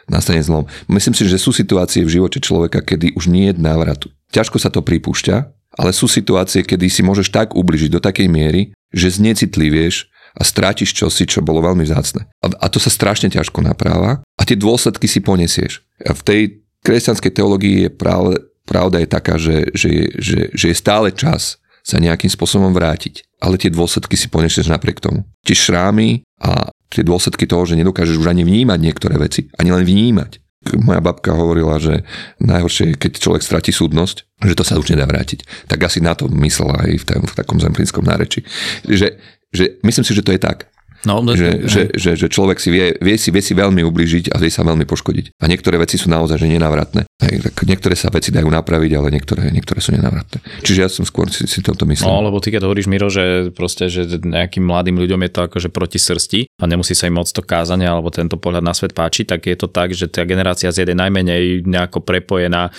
nastane zlom. Myslím si, že sú situácie v živote človeka, kedy už nie je návratu. Ťažko sa to pripúšťa, ale sú situácie, kedy si môžeš tak ubližiť do takej miery, že znecitlivieš a strátiš čosi, čo bolo veľmi vzácne. A, a to sa strašne ťažko napráva a tie dôsledky si ponesieš. A v tej kresťanskej teológii je práve, pravda je taká, že, že, že, že je stále čas sa nejakým spôsobom vrátiť. Ale tie dôsledky si ponesieš napriek tomu. Tie šrámy a tie dôsledky toho, že nedokážeš už ani vnímať niektoré veci, ani len vnímať. moja babka hovorila, že najhoršie je, keď človek stratí súdnosť, že to sa už nedá vrátiť. Tak asi na to myslela aj v, tam, v takom zemplínskom náreči. Že, že myslím si, že to je tak. No, že, že, že, že človek si vie, vie, si, vie si veľmi ubližiť a vie sa veľmi poškodiť. A niektoré veci sú naozaj že nenávratné. Hej, tak niektoré sa veci dajú napraviť, ale niektoré, niektoré sú nenávratné. Čiže ja som skôr si, si toto myslel. No, lebo ty keď hovoríš, Miro, že proste, že nejakým mladým ľuďom je to akože proti srsti a nemusí sa im moc to kázanie alebo tento pohľad na svet páči, tak je to tak, že tá generácia z je najmenej nejako prepojená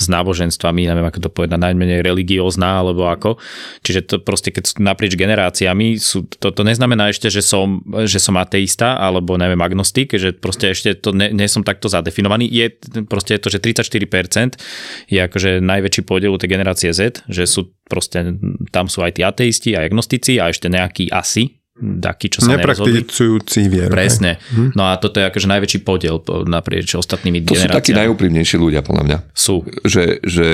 s náboženstvami, neviem ako to povedať, najmenej religiózna alebo ako. Čiže to proste, keď sú naprieč generáciami, sú, to, to neznamená ešte, že som že som ateista alebo neviem agnostik, že proste ešte to ne, nie som takto zadefinovaný. Je proste to, že 34% je akože najväčší podiel tej generácie Z, že sú proste, tam sú aj tí ateisti, aj agnostici a ešte nejaký asi, taký, čo sa Nepraktizujúci vieru. Presne. Hm. No a toto je akože najväčší podiel naprieč ostatnými to generáciami. To sú takí najúprimnejší ľudia, podľa mňa. Sú. Že, že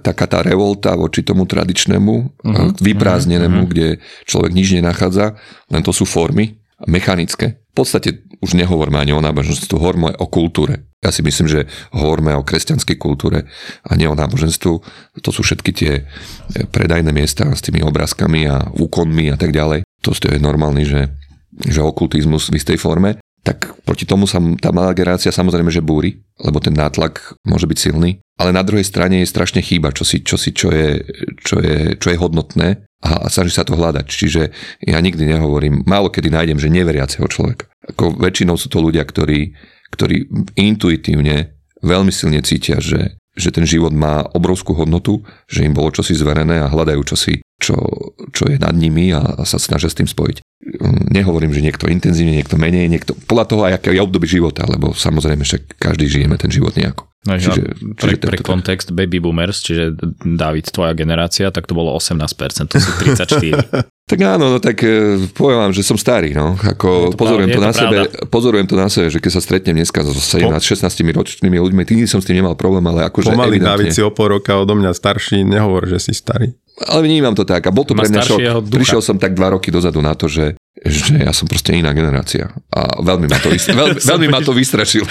taká tá revolta voči tomu tradičnému, uh-huh. vyprázdnenému, uh-huh. kde človek nič nenachádza, len to sú formy mechanické. V podstate už nehovorme ani o náboženstvu, hovoríme o kultúre. Ja si myslím, že hovoríme o kresťanskej kultúre a nie o náboženstvu. To sú všetky tie predajné miesta s tými obrázkami a úkonmi a tak ďalej to je normálny, že, že okultizmus v istej forme, tak proti tomu sa tá malá generácia samozrejme, že búri, lebo ten nátlak môže byť silný, ale na druhej strane je strašne chýba, čo, si, čo, si, čo, je, čo, je, čo je hodnotné a, a snaží sa to hľadať. Čiže ja nikdy nehovorím, málo kedy nájdem, že neveriaceho človeka. Ako väčšinou sú to ľudia, ktorí, ktorí intuitívne veľmi silne cítia, že, že ten život má obrovskú hodnotu, že im bolo čosi zverené a hľadajú čosi, čo, čo je nad nimi a, a sa snažia s tým spojiť. Mm, nehovorím, že niekto intenzívne, niekto menej, niekto podľa toho, aké je obdobie života, lebo samozrejme však každý žijeme ten život nejako. No, čiže, pre, čiže pre kontext baby boomers, čiže David, tvoja generácia, tak to bolo 18%, to sú 34. tak áno, no tak e, poviem vám, že som starý, no. Ako to pozorujem, to, to na sebe, pozorujem to na sebe, že keď sa stretnem dneska so 17-16 ročnými ľuďmi, tým som s tým nemal problém, ale akože Pomaly David si o pol roka odo mňa starší, nehovor, že si starý. Ale vnímam to tak a bol to pre mňa šok. Prišiel som tak dva roky dozadu na to, že, že ja som proste iná generácia a veľmi ma to, veľmi, veľmi ma to vystrašilo.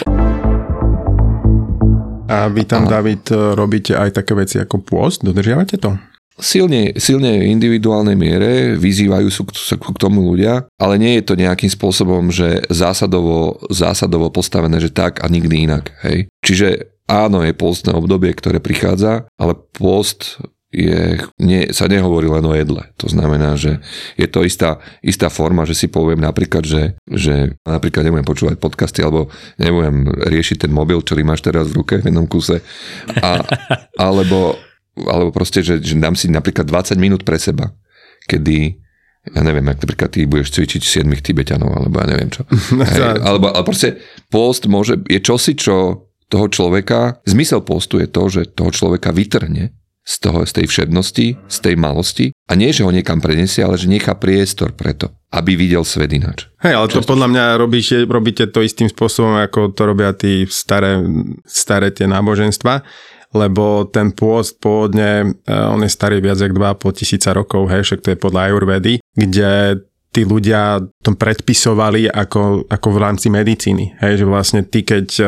A vy tam, a... David, robíte aj také veci ako pôst? Dodržiavate to? Silne, silne v individuálnej miere vyzývajú sa k tomu ľudia, ale nie je to nejakým spôsobom, že zásadovo, zásadovo postavené, že tak a nikdy inak. Hej. Čiže áno, je postné obdobie, ktoré prichádza, ale post je, nie, sa nehovorí len o jedle. To znamená, že je to istá, istá forma, že si poviem napríklad, že, že napríklad nebudem počúvať podcasty alebo nebudem riešiť ten mobil, ktorý máš teraz v ruke v jednom kuse. A, alebo, alebo proste, že, že dám si napríklad 20 minút pre seba, kedy ja neviem, ak napríklad ty budeš cvičiť 7 tibetanov, alebo ja neviem čo. Hej, alebo, ale proste post môže, je čosi, čo toho človeka, zmysel postu je to, že toho človeka vytrhne z, toho, z tej všednosti, z tej malosti a nie, že ho niekam prenesie, ale že nechá priestor preto, aby videl svet ináč. Hej, ale to podľa mňa robíte, robíte to istým spôsobom, ako to robia tí staré, staré tie náboženstva, lebo ten pôst pôvodne, eh, on je starý viac ako 2,5 tisíca rokov, hej, však to je podľa Ayurvedy, kde tí ľudia to predpisovali ako, ako v rámci medicíny. Hej, že vlastne ty, keď e,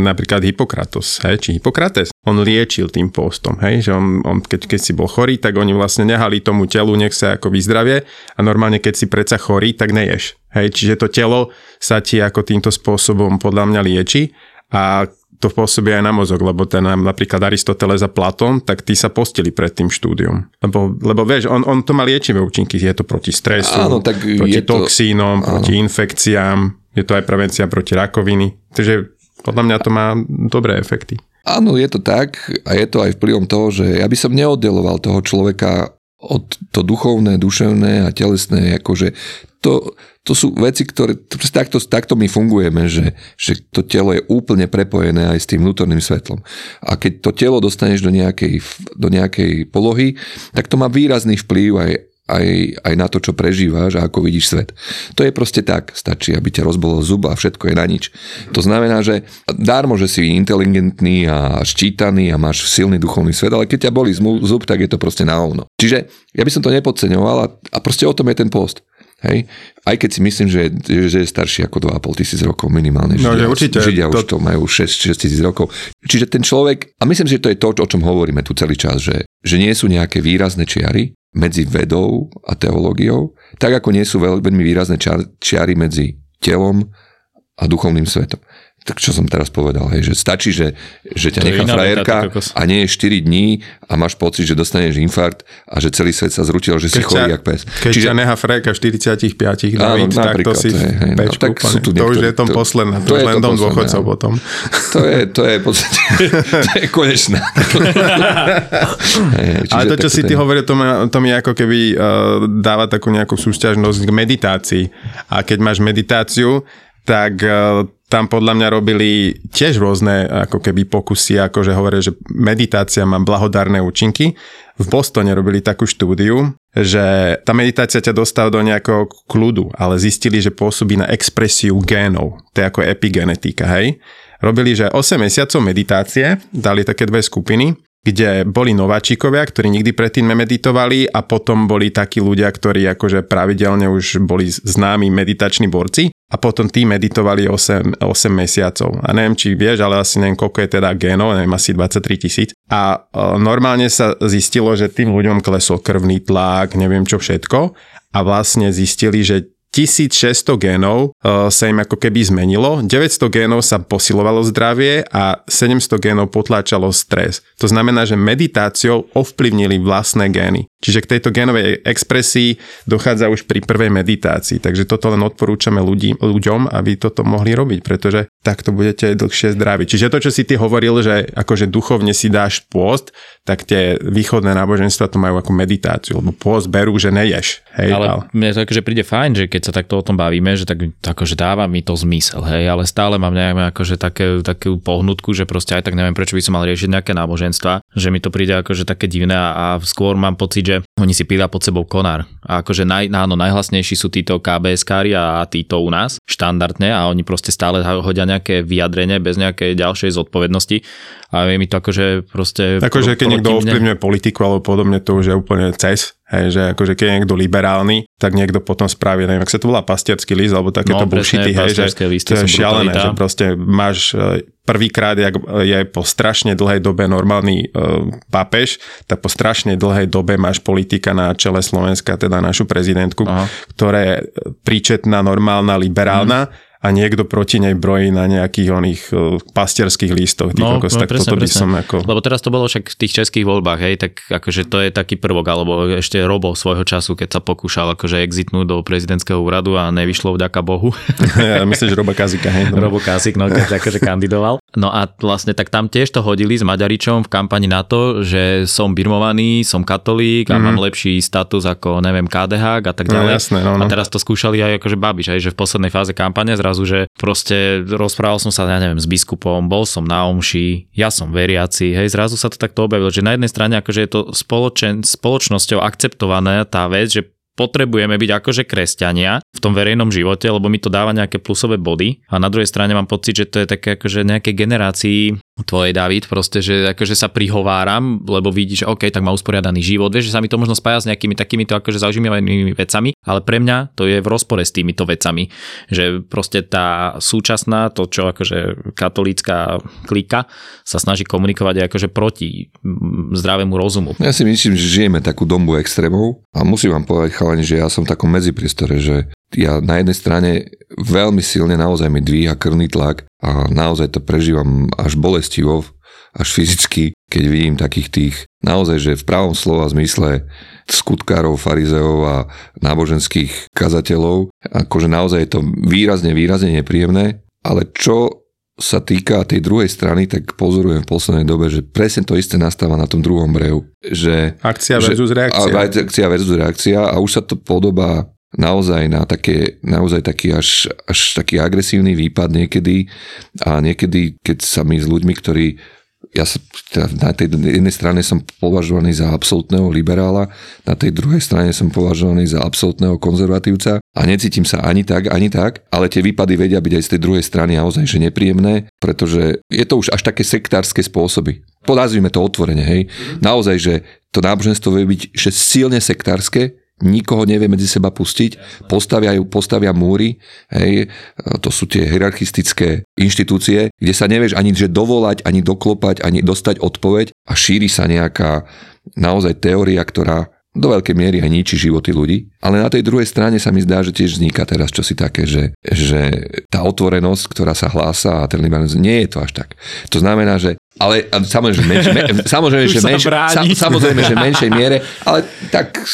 napríklad Hippokratos, hej, či Hippokrates, on liečil tým postom, hej, že on, on keď, keď si bol chorý, tak oni vlastne nehali tomu telu, nech sa ako vyzdravie a normálne keď si predsa chorý, tak neješ. Hej, čiže to telo sa ti ako týmto spôsobom podľa mňa lieči a to pôsobí aj na mozog, lebo ten napríklad Aristoteles a Platón, tak tí sa postili pred tým štúdiom. Lebo, lebo vieš, on, on to má liečivé účinky, je to proti stresu, áno, tak proti je toxínom, to... proti infekciám, je to aj prevencia proti rakoviny. Takže podľa mňa to má dobré efekty. Áno, je to tak a je to aj vplyvom toho, že ja by som neoddeloval toho človeka od to duchovné, duševné a telesné, akože to, to sú veci, ktoré, takto, takto my fungujeme, že, že to telo je úplne prepojené aj s tým vnútorným svetlom. A keď to telo dostaneš do nejakej, do nejakej polohy, tak to má výrazný vplyv aj, aj, aj na to, čo prežíváš a ako vidíš svet. To je proste tak. Stačí, aby ťa rozbolo zub a všetko je na nič. To znamená, že dármo, že si inteligentný a ščítaný a máš silný duchovný svet, ale keď ťa boli zub, tak je to proste na ovno. Čiže ja by som to nepodceňoval a, a proste o tom je ten post Hej? Aj keď si myslím, že, že je starší ako 2,5 tisíc rokov minimálne. No, Židia, že určite. Židia To- už to majú 6, 6 tisíc rokov. Čiže ten človek, a myslím, že to je to, o čom hovoríme tu celý čas, že, že nie sú nejaké výrazné čiary medzi vedou a teológiou, tak ako nie sú veľ, veľmi výrazné čiary medzi telom a duchovným svetom. Tak čo som teraz povedal, hej, že stačí, že, že ťa nechá frajerka a nie je 4 dní a máš pocit, že dostaneš infarkt a že celý svet sa zrutil, že si Keď chorý ťa- jak pes. Keď Čiže... ťa nechá frajka 45 Áno, David, tak to si je, hej, no, pečku tak sú tu To už je tom to- posledné, to to je len dom dôchodcov áno. potom. To je, to je podstate, to je konečná. Hej, Ale to, čo si ty hovoril, to, mi ako keby uh, dáva takú nejakú súťažnosť k meditácii. A keď máš meditáciu, tak uh, tam podľa mňa robili tiež rôzne ako keby pokusy, akože hovoria, že meditácia má blahodárne účinky. V Bostone robili takú štúdiu, že tá meditácia ťa dostáva do nejakého kľudu, ale zistili, že pôsobí na expresiu génov. To je ako epigenetika, hej? Robili, že 8 mesiacov meditácie, dali také dve skupiny, kde boli nováčikovia, ktorí nikdy predtým nemeditovali a potom boli takí ľudia, ktorí akože pravidelne už boli známi meditační borci a potom tí meditovali 8, 8 mesiacov. A neviem, či vieš, ale asi neviem, koľko je teda génov, neviem, asi 23 tisíc. A e, normálne sa zistilo, že tým ľuďom klesol krvný tlak, neviem čo všetko a vlastne zistili, že 1600 génov uh, sa im ako keby zmenilo, 900 génov sa posilovalo zdravie a 700 génov potláčalo stres. To znamená, že meditáciou ovplyvnili vlastné gény. Čiže k tejto génovej expresii dochádza už pri prvej meditácii. Takže toto len odporúčame ľudí, ľuďom, aby toto mohli robiť, pretože takto budete dlhšie zdraví. Čiže to, čo si ty hovoril, že akože duchovne si dáš pôst, tak tie východné náboženstva to majú ako meditáciu, lebo pôst berú, že neješ. Hej, Ale mne to akože príde fajn, že keď sa takto o tom bavíme, že tak akože dáva mi to zmysel, hej, ale stále mám nejaké akože také, takú pohnutku, že proste aj tak neviem, prečo by som mal riešiť nejaké náboženstva, že mi to príde akože také divné a, a skôr mám pocit, že oni si pília pod sebou konár. A akože naj, áno, najhlasnejší sú títo KBSkári a títo u nás štandardne a oni proste stále hodia nejaké vyjadrenie bez nejakej ďalšej zodpovednosti a je mi to akože proste... Akože keď niekto ovplyvňuje politiku alebo podobne, to už je úplne cez. Hej, že akože keď je niekto liberálny, tak niekto potom spraví, neviem, ak sa to volá pastierský list, alebo takéto No, bullshity, hej, že to je šialené, že proste máš prvýkrát, jak je po strašne dlhej dobe normálny uh, pápež, tak po strašne dlhej dobe máš politika na čele Slovenska, teda našu prezidentku, Aha. ktorá je príčetná, normálna, liberálna, Mhm. A niekto proti nej brojí na nejakých oných uh, pastierských listoch. Ty No, kokos, no, tak presne, toto by presne. som ako... Lebo teraz to bolo však v tých českých voľbách, hej, tak akože to je taký prvok, alebo ešte Robo svojho času, keď sa pokúšal akože exitnúť do prezidentského úradu a nevyšlo vďaka Bohu. ja myslím, že Roba Kazika, hej. Robo Kasik, no keď akože kandidoval. No a vlastne tak tam tiež to hodili s Maďaričom v kampani na to, že som birmovaný, som katolík a mám lepší status ako, neviem, KDH a tak Mhm. No, ďalej. jasné, no, no. A teraz to skúšali aj akože Babiš, aj, že v poslednej fáze kampane zrazu, že proste rozprával som sa, ja neviem, s biskupom, bol som na omši, ja som veriaci, hej, zrazu sa to takto objavilo, že na jednej strane akože je to spoločen, spoločnosťou akceptovaná tá vec, že potrebujeme byť akože kresťania v tom verejnom živote, lebo mi to dáva nejaké plusové body a na druhej strane mám pocit, že to je také akože nejakej generácii tvojej David, proste, že akože sa prihováram, lebo vidíš, že OK, tak má usporiadaný život, vieš, že sa mi to možno spája s nejakými takýmito akože zaužívanými vecami, ale pre mňa to je v rozpore s týmito vecami, že proste tá súčasná, to čo akože katolícka klika sa snaží komunikovať aj akože proti mm, zdravému rozumu. Ja si myslím, že žijeme takú dombu extrémov a musím vám povedať, chalani, že ja som v takom medzipriestore, že ja na jednej strane veľmi silne naozaj mi dvíha krvný tlak a naozaj to prežívam až bolestivo, až fyzicky, keď vidím takých tých, naozaj, že v pravom slova zmysle skutkárov, farizeov a náboženských kazateľov, akože naozaj je to výrazne, výrazne nepríjemné, ale čo sa týka tej druhej strany, tak pozorujem v poslednej dobe, že presne to isté nastáva na tom druhom brehu. Že, Akcia že- versus reakcia. A, akcia versus reakcia a už sa to podobá naozaj na také, naozaj taký až, až taký agresívny výpad niekedy a niekedy, keď sa my s ľuďmi, ktorí ja sa, teda na tej jednej strane som považovaný za absolútneho liberála, na tej druhej strane som považovaný za absolútneho konzervatívca a necítim sa ani tak, ani tak, ale tie výpady vedia byť aj z tej druhej strany naozaj že nepríjemné, pretože je to už až také sektárske spôsoby. Podázvime to otvorene, hej. Naozaj, že to náboženstvo vie byť že silne sektárske, nikoho nevie medzi seba pustiť, postavia, postavia múry, hej, to sú tie hierarchistické inštitúcie, kde sa nevieš ani že dovolať, ani doklopať, ani dostať odpoveď a šíri sa nejaká naozaj teória, ktorá do veľkej miery aj ničí životy ľudí. Ale na tej druhej strane sa mi zdá, že tiež vzniká teraz čosi také, že, že tá otvorenosť, ktorá sa hlása a ten liberalizmus, nie je to až tak. To znamená, že ale samozrejme, že, menš, me, samozrejme, že, menš, sa, samozrejme, že v menšej miere, ale tak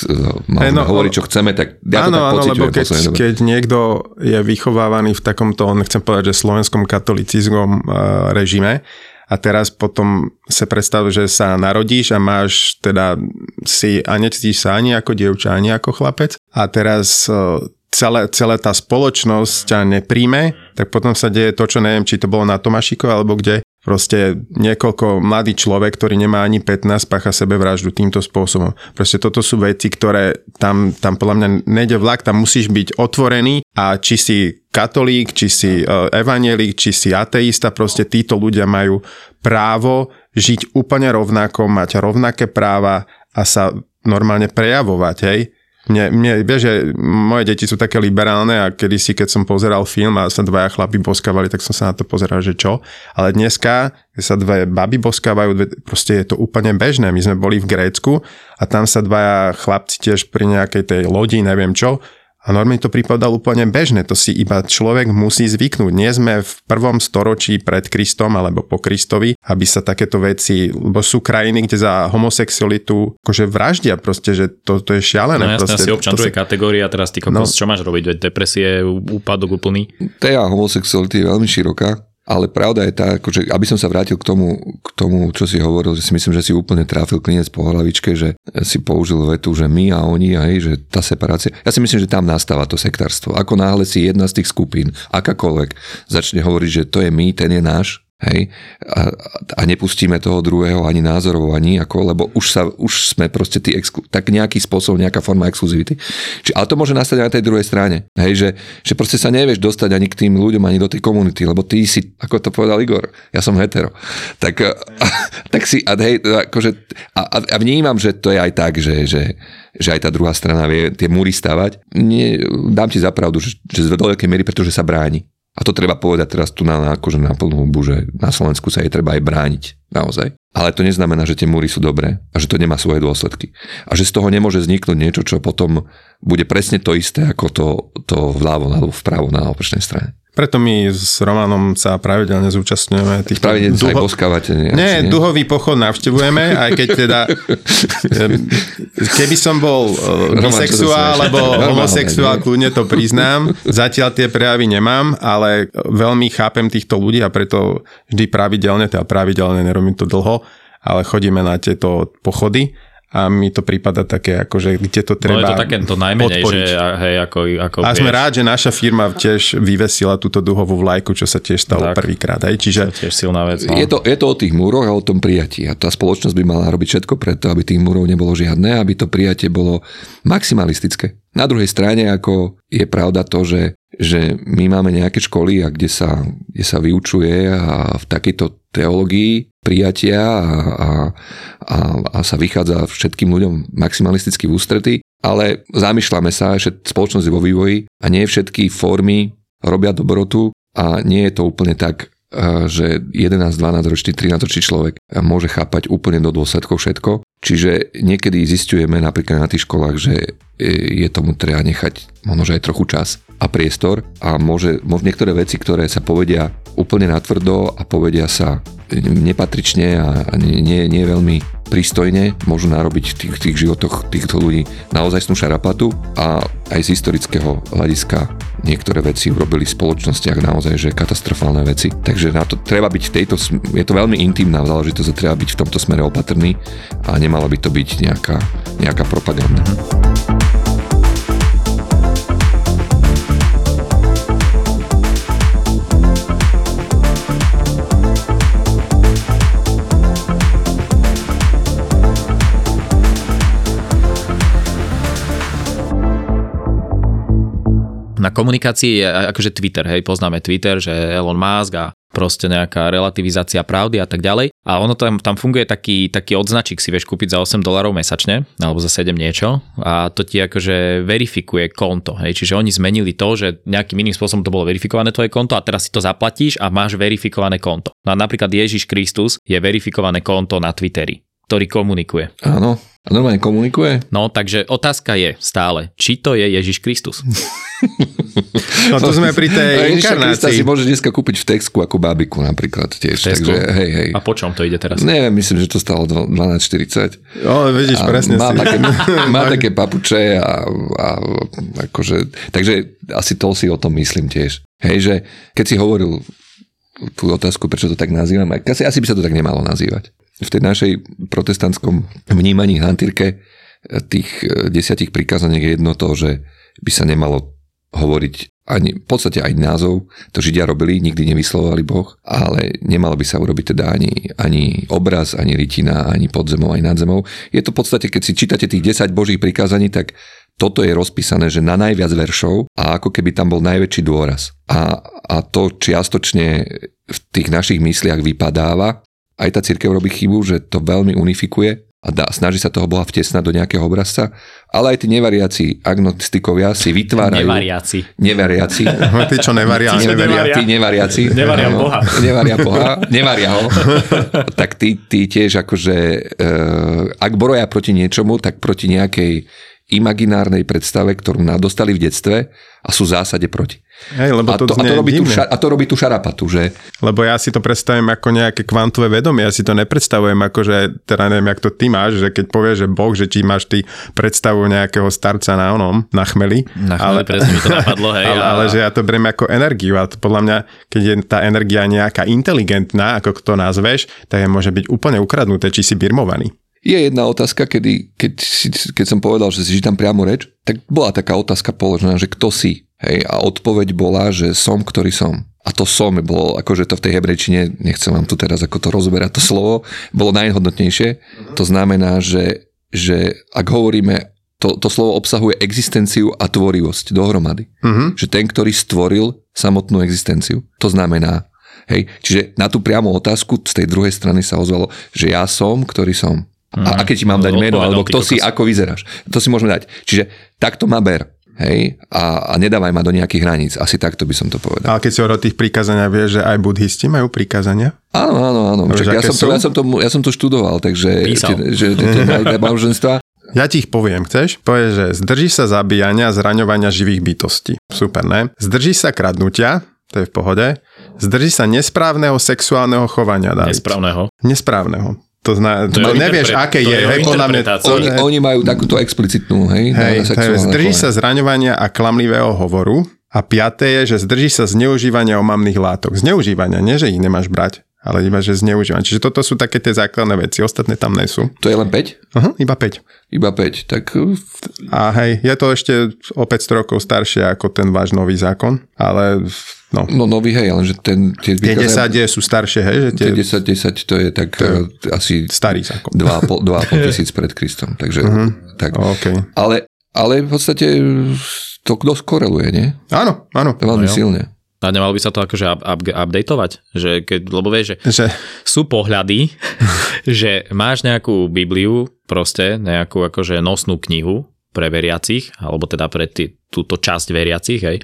môžeme no, hovoriť, čo chceme, tak ja áno, to tak áno, lebo keď, keď niekto je vychovávaný v takomto, nechcem povedať, že slovenskom katolicizmom uh, režime, a teraz potom sa predstav, že sa narodíš a máš teda si a necítiš sa ani ako dievča, ani ako chlapec a teraz celé, celé tá spoločnosť ťa nepríjme, tak potom sa deje to, čo neviem, či to bolo na Tomášiko alebo kde, Proste niekoľko mladý človek, ktorý nemá ani 15, pacha sebevraždu týmto spôsobom. Proste toto sú veci, ktoré tam, tam podľa mňa nejde vlak, tam musíš byť otvorený a či si katolík, či si uh, evanielik, či si ateista, proste títo ľudia majú právo žiť úplne rovnako, mať rovnaké práva a sa normálne prejavovať, hej mne, mne, vieš, že moje deti sú také liberálne a kedysi, keď som pozeral film a sa dvaja chlapi boskávali, tak som sa na to pozeral, že čo. Ale dneska, keď sa dve baby boskávajú, proste je to úplne bežné. My sme boli v Grécku a tam sa dvaja chlapci tiež pri nejakej tej lodi, neviem čo, a normálne to pripadalo úplne bežné, to si iba človek musí zvyknúť. Nie sme v prvom storočí pred Kristom alebo po Kristovi, aby sa takéto veci, lebo sú krajiny, kde za homosexualitu akože vraždia proste, že to, to je šialené. No jasne, proste, asi občan druhej kategórie a teraz ty kokos, no, čo máš robiť? Veď depresie, úpadok úplný? Téma homosexuality je veľmi široká ale pravda je tá, akože, aby som sa vrátil k tomu, k tomu, čo si hovoril, že si myslím, že si úplne tráfil klinec po hlavičke, že si použil vetu, že my a oni, aj, že tá separácia. Ja si myslím, že tam nastáva to sektárstvo. Ako náhle si jedna z tých skupín, akákoľvek, začne hovoriť, že to je my, ten je náš, Hej? A, a nepustíme toho druhého ani názorovo, ani ako, lebo už, sa, už sme proste tí exklu, tak nejaký spôsob, nejaká forma exkluzivity. Či, ale to môže nastať aj na tej druhej strane. Hej? Že, že proste sa nevieš dostať ani k tým ľuďom, ani do tej komunity, lebo ty si, ako to povedal Igor, ja som hetero. Tak, a, tak si, a, hej, akože, a, a vnímam, že to je aj tak, že, že, že aj tá druhá strana vie tie múry stavať. Nie, dám ti zapravdu, že, že z veľkej miery, pretože sa bráni. A to treba povedať teraz tu na, akože na plnú hubu, že na Slovensku sa jej treba aj brániť. Naozaj. Ale to neznamená, že tie múry sú dobré a že to nemá svoje dôsledky. A že z toho nemôže vzniknúť niečo, čo potom bude presne to isté, ako to, to vľavo alebo vpravo na opačnej strane. Preto my s Romanom sa pravidelne zúčastňujeme tých Pravidelne duho... sa aj boskávate. Nie, nie, duhový pochod navštevujeme, aj keď teda keby som bol bisexuál alebo homosexuál, kľudne to priznám. Zatiaľ tie prejavy nemám, ale veľmi chápem týchto ľudí a preto vždy pravidelne, teda pravidelne, nerobím to dlho, ale chodíme na tieto pochody a mi to prípada také, akože kde to treba No je to také to najmenej, podporiť. že hej, ako, ako A sme rád, že naša firma tiež vyvesila túto duhovú vlajku, čo sa tiež stalo prvýkrát. Hej, čiže... To je tiež silná vec. No. Je, to, je to o tých múroch a o tom prijatí. A tá spoločnosť by mala robiť všetko preto, aby tých múrov nebolo žiadne, aby to prijatie bolo maximalistické. Na druhej strane, ako je pravda to, že že my máme nejaké školy, a kde, sa, kde sa vyučuje a v takejto teológii prijatia a, a, a, sa vychádza všetkým ľuďom maximalisticky v ústrety, ale zamýšľame sa, že spoločnosť je vo vývoji a nie všetky formy robia dobrotu a nie je to úplne tak, že 11, 12 ročný, 13 ročný človek môže chápať úplne do dôsledkov všetko. Čiže niekedy zistujeme napríklad na tých školách, že je tomu treba nechať možno aj trochu čas a priestor a môže, môže niektoré veci, ktoré sa povedia úplne natvrdo a povedia sa nepatrične a nie, nie, nie veľmi prístojne, môžu narobiť v tých, tých životoch týchto ľudí naozaj snú šarapatu a aj z historického hľadiska niektoré veci urobili v spoločnostiach naozaj, že katastrofálne veci. Takže na to treba byť v tejto, je to veľmi intimná záležitosť a treba byť v tomto smere opatrný a nemala by to byť nejaká, nejaká propaganda. Mm-hmm. Na komunikácii je akože Twitter, hej, poznáme Twitter, že Elon Musk a proste nejaká relativizácia pravdy a tak ďalej. A ono tam, tam funguje taký, taký odznačík, si vieš kúpiť za 8 dolarov mesačne, alebo za 7 niečo a to ti akože verifikuje konto. Hej. Čiže oni zmenili to, že nejakým iným spôsobom to bolo verifikované tvoje konto a teraz si to zaplatíš a máš verifikované konto. No a napríklad Ježiš Kristus je verifikované konto na Twitteri ktorý komunikuje. Áno. A normálne komunikuje? No, takže otázka je stále, či to je Ježiš Kristus. No to sme pri tej inkarnácii. si môžeš dneska kúpiť v Texku ako bábiku napríklad tiež. Takže hej, hej. A po čom to ide teraz? Neviem, myslím, že to stalo 12,40. O, vidíš, A presne má si. také, má také papuče a, a akože, takže asi to si o tom myslím tiež. Hej, že keď si hovoril tú otázku, prečo to tak nazývam, asi, asi by sa to tak nemalo nazývať. V tej našej protestantskom vnímaní hantírke tých eh, desiatich prikázaniek je jedno to, že by sa nemalo hovoriť ani, v podstate aj názov, to Židia robili, nikdy nevyslovovali Boh, ale nemalo by sa urobiť teda ani, ani obraz, ani rytina, ani podzemou, aj nad zemou. Je to v podstate, keď si čítate tých 10 božích prikázaní, tak toto je rozpísané, že na najviac veršov a ako keby tam bol najväčší dôraz. A, a to čiastočne v tých našich mysliach vypadáva. Aj tá církev robí chybu, že to veľmi unifikuje a dá, snaží sa toho Boha vtesnať do nejakého obrazca, ale aj tí nevariaci agnostikovia si vytvárajú... Nevariaci. Nevariaci. Tí, čo nevaria, Tí, neveria. tí nevariaci. Nevaria áno, Boha. Nevaria Boha. Nevaria ho. tak tí, tí tiež akože, uh, ak boroja proti niečomu, tak proti nejakej imaginárnej predstave, ktorú nám dostali v detstve a sú v zásade proti. Hej, lebo A to, to, a, to robí tú a to robí tú šarapatu, že Lebo ja si to predstavím ako nejaké kvantové vedomie, ja si to nepredstavujem ako, že teda neviem, jak to ty máš, že keď povieš, že Boh, že či máš ty predstavu nejakého starca na onom, na chmeli. Na chvíli presne mi to napadlo, hej. ale, a- ale že ja to beriem ako energiu a to podľa mňa, keď je tá energia nejaká inteligentná, ako to nazveš, tak je môže byť úplne ukradnuté, či si birmovaný. Je jedna otázka, kedy, keď, si, keď som povedal, že si tam priamo reč, tak bola taká otázka položená, že kto si? Hej, a odpoveď bola, že som, ktorý som. A to som bolo, akože to v tej hebrejčine, nechcem vám tu teraz ako to rozoberať to slovo, bolo najhodnotnejšie. To znamená, že, že ak hovoríme, to, to slovo obsahuje existenciu a tvorivosť dohromady. Mhm. Že ten, ktorý stvoril samotnú existenciu. To znamená, hej, čiže na tú priamu otázku z tej druhej strany sa ozvalo, že ja som, ktorý som. A, a keď ti mám dať meno, alebo kto si, ako vyzeráš. To si môžeme dať. Čiže takto ma ber. Hej, a, a nedávaj ma do nejakých hraníc. Asi takto by som to povedal. Ale keď si hovoril o tých prikázaniach, vieš, že aj budhisti majú prikázania? Áno, áno, áno. Vieš, Čak, ja, som to, ja, som to, ja som to študoval, takže Písal. že náboženstva. Ja ti ich poviem, chceš? Povieš, že zdrží sa zabíjania a zraňovania živých bytostí. Super, ne? Zdrží sa kradnutia, to je v pohode. Zdrží sa nesprávneho sexuálneho chovania, David. Nesprávneho. Nesprávneho. To, zna, To to nevieš, interpre- aké to je. je Hej, podľa mňa, interpretácia. Oni, oni majú takúto explicitnú, hej, hej, to zdrží sa zraňovania a klamlivého hovoru. A piaté je, že zdrží sa zneužívania omamných látok. Zneužívania, nie že ich nemáš brať, ale iba, že zneužívania. Čiže toto sú také tie základné veci, ostatné tam nie sú. To je len 5? Aha, iba 5. Iba 5. Tak A hej, je to ešte o 500 rokov staršie ako ten váš nový zákon, ale no, no nový, hej, ale že ten, tie, tie vykazané- 10 sú staršie, hej, že tie, tie 10, 10 to je tak to je... asi starý zákon. 2,5 2,5 tisíc pred Kristom. Takže uh-huh. tak. OK. Ale, ale v podstate to dosť koreluje, nie? Áno, áno. Veľmi No silne. A nemalo by sa to akože up, up, updateovať? Že keď, lebo vieš, že Že, sú pohľady, že máš nejakú Bibliu, proste nejakú akože nosnú knihu pre veriacich, alebo teda pre tý, túto časť veriacich, hej.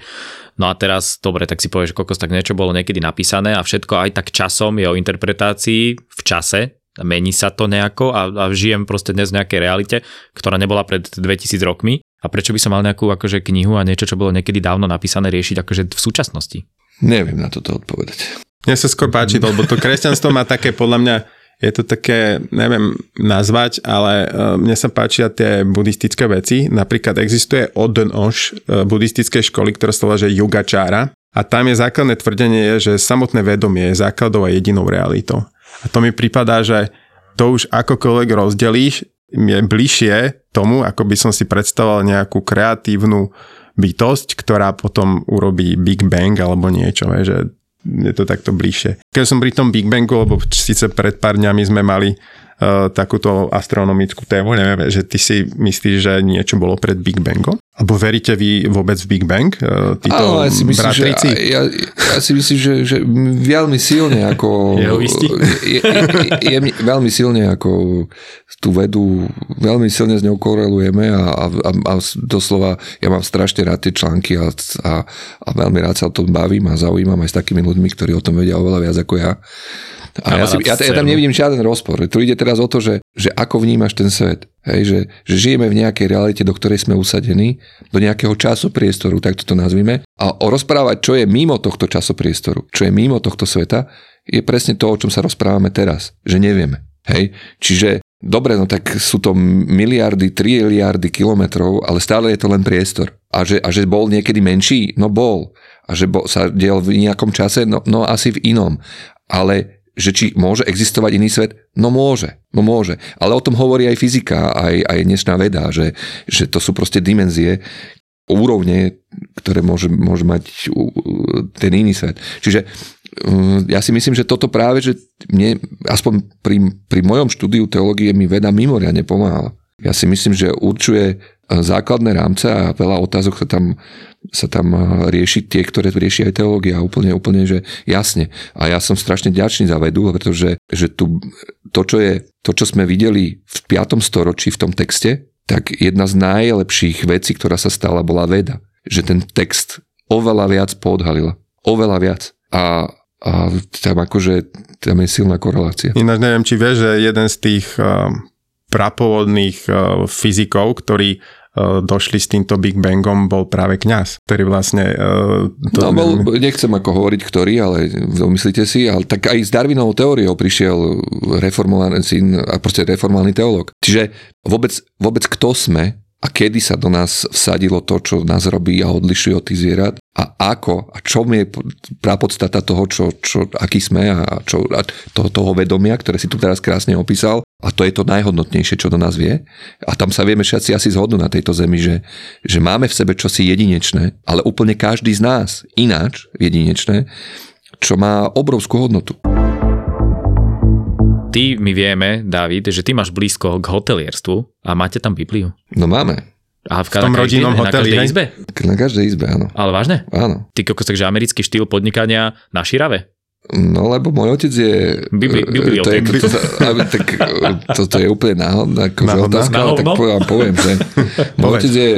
No a teraz, dobre, tak si povieš, kokos, tak niečo bolo niekedy napísané a všetko aj tak časom je o interpretácii v čase, mení sa to nejako a, a žijem proste dnes v nejakej realite, ktorá nebola pred 2000 rokmi a prečo by som mal nejakú akože knihu a niečo, čo bolo niekedy dávno napísané, riešiť akože v súčasnosti? Neviem na toto odpovedať. mne sa skôr páči, lebo to kresťanstvo má také, podľa mňa, je to také, neviem nazvať, ale uh, mne sa páčia tie buddhistické veci. Napríklad existuje Odnoš uh, buddhistickej školy, ktorá sa volá, že Yogačára. A tam je základné tvrdenie, že samotné vedomie je základou a jedinou realitou. A to mi pripadá, že to už akokoľvek rozdelíš, je bližšie tomu, ako by som si predstavoval nejakú kreatívnu bytosť, ktorá potom urobí Big Bang alebo niečo, že je to takto bližšie. Keď som pri tom Big Bangu, lebo síce pred pár dňami sme mali uh, takúto astronomickú tému, neviem, že ty si myslíš, že niečo bolo pred Big Bangom? Alebo veríte vy vôbec v Big Bang? Uh, títo Áno, ja si myslím, že, ja, ja si myslím, že, že veľmi silne ako... Je, je, je, je, veľmi silne ako tú vedu, veľmi silne s ňou korelujeme a, a, a, a doslova ja mám strašne rád tie články a, a, a veľmi rád sa o tom bavím a zaujímam aj s takými ľuďmi, ktorí o tom vedia oveľa viac ako ja. A ja, si, ja, ja tam nevidím žiaden rozpor. Tu ide teraz o to, že, že ako vnímaš ten svet. Hej, že, že žijeme v nejakej realite, do ktorej sme usadení, do nejakého času priestoru, tak to nazvime. A o rozprávať, čo je mimo tohto časopriestoru, čo je mimo tohto sveta, je presne to, o čom sa rozprávame teraz. Že nevieme. Hej? Čiže Dobre, no tak sú to miliardy, triliardy kilometrov, ale stále je to len priestor. A že, a že bol niekedy menší? No bol. A že bol, sa diel v nejakom čase? No, no asi v inom. Ale že či môže existovať iný svet? No môže, no môže. Ale o tom hovorí aj fyzika, aj, aj dnešná veda, že, že to sú proste dimenzie, úrovne, ktoré môže, môže mať ten iný svet. Čiže mm, ja si myslím, že toto práve, že mne, aspoň pri, pri mojom štúdiu teológie mi veda mimoriadne pomáhala. Ja si myslím, že určuje základné rámce a veľa otázok sa tam, sa tam rieši tie, ktoré rieši aj teológia úplne, úplne, že jasne. A ja som strašne ďačný za vedu, pretože že tu, to, čo je, to, čo sme videli v 5. storočí v tom texte, tak jedna z najlepších vecí, ktorá sa stala, bola veda. Že ten text oveľa viac poodhalila. Oveľa viac. A, a tam akože tam je silná korelácia. Ináč neviem, či vieš, že jeden z tých uh, prapôvodných uh, fyzikov, ktorí uh, došli s týmto Big Bangom, bol práve kňaz, ktorý vlastne... Uh, to no, bol, nechcem ako hovoriť ktorý, ale myslíte si, ale tak aj s Darwinovou teóriou prišiel reformovaný syn a proste reformovaný teológ. Čiže vôbec, vôbec kto sme a kedy sa do nás vsadilo to, čo nás robí a odlišuje od tých zvierat? A ako? A čo je prapodstata toho, čo, čo, aký sme a, čo, a toho, toho vedomia, ktoré si tu teraz krásne opísal a to je to najhodnotnejšie, čo do nás vie a tam sa vieme všetci asi zhodnú na tejto zemi, že, že máme v sebe čosi jedinečné, ale úplne každý z nás ináč jedinečné, čo má obrovskú hodnotu ty, my vieme, David, že ty máš blízko k hotelierstvu a máte tam Bibliu. No máme. A v, v tom rodinnom hoteli, na každej izbe? Na každej izbe, áno. Ale vážne? Áno. Ty kokos, takže americký štýl podnikania na širave? No lebo môj otec je... Bibli, to, je to, to, tak, toto je úplne náhodná akože otázka, ale tak poviem, poviem že môj otec je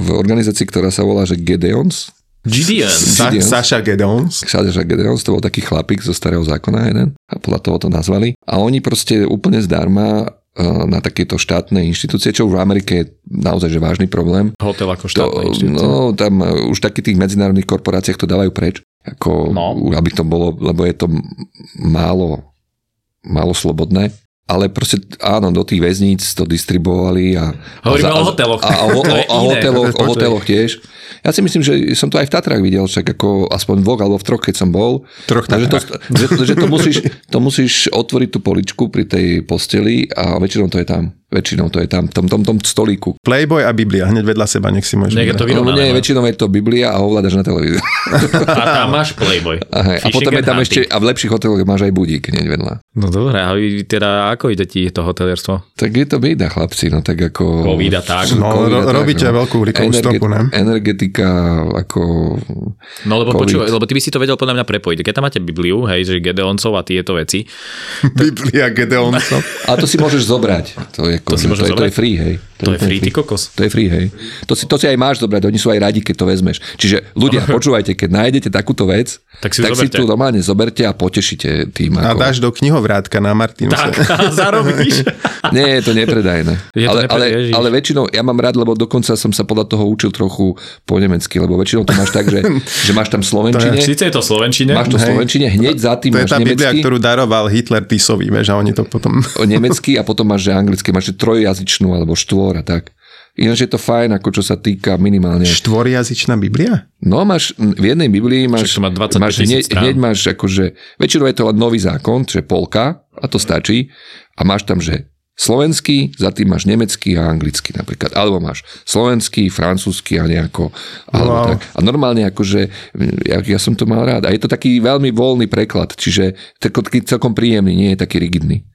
v organizácii, ktorá sa volá že Gedeons, Gideon. Sa, Saša Gedeons. Saša Gedeons, to bol taký chlapík zo starého zákona jeden a podľa toho to nazvali. A oni proste úplne zdarma na takéto štátne inštitúcie, čo v Amerike je naozaj že vážny problém. Hotel ako štátne to, inštitúcie. No, tam už takých tých medzinárodných korporáciách to dávajú preč. Ako, no. aby to bolo, lebo je to málo, málo slobodné. Ale proste áno, do tých väzníc to distribuovali a... Hovoríme a, o hoteloch. A, a, o, o, o, hoteloch, o hoteloch tiež. Ja si myslím, že som to aj v Tatrách videl, však ako aspoň v dvoch alebo v troch, keď som bol. Troch že to, že, že to, musíš, to musíš otvoriť tú poličku pri tej posteli a väčšinou to je tam. Väčšinou to je tam, v tom, tom, tom stolíku. Playboy a Biblia, hneď vedľa seba, nech si môžeš. Nech to no, nie, väčšinou je to Biblia a ovládaš na televíziu. A tam máš Playboy. A, a potom je tam ešte, a v lepších hoteloch máš aj budík hneď vedľa. No dobré, a vy teda ako ide ti to hotelierstvo? Tak je to bída, chlapci, no tak ako... Covid tak. No, ro, robíte no. veľkú uhlíkovú Energe- stopu, ne? Energetika, ako... No lebo počúvaj, lebo ty by si to vedel podľa mňa prepojiť. Keď tam máte Bibliu, hej, že Gedeoncov a tieto veci. Biblia Gedeoncov. a to si môžeš zobrať. To je, to, si to, je, to je free, hej. To, to je free, ty kokos. To je free, hej. To si, to si aj máš zobrať, oni sú aj radi, keď to vezmeš. Čiže ľudia, počúvajte, keď nájdete takúto vec, tak si, tak si tu normálne zoberte a potešíte tým. A dáš do knihovrátka na Martinuse. Tak, a zarobíš. Nie, je to nepredajné. Je to ale, ale, ale väčšinou, ja mám rád, lebo dokonca som sa podľa toho učil trochu po nemecky, lebo väčšinou to máš tak, že, že máš tam slovenčine. Sice je to slovenčine. Máš to slovenčine, hneď za tým to máš je tá nemecky. Biblia, ktorú daroval Hitler Tisovi, vieš, a oni to potom... O nemecky a potom máš, že anglicky, máš že trojjazyčnú alebo štvor a tak. Ináč je to fajn, ako čo sa týka minimálne... Štvoriazyčná Biblia? No, máš v jednej Biblii máš... má 25 máš hneď, hneď máš akože... Väčšinou je to len nový zákon, čiže polka, a to stačí. A máš tam, že slovenský, za tým máš nemecký a anglický napríklad. Alebo máš slovenský, francúzsky a nejako. Alebo wow. tak. A normálne akože, ja, ja som to mal rád. A je to taký veľmi voľný preklad, čiže taký celkom príjemný, nie je taký rigidný.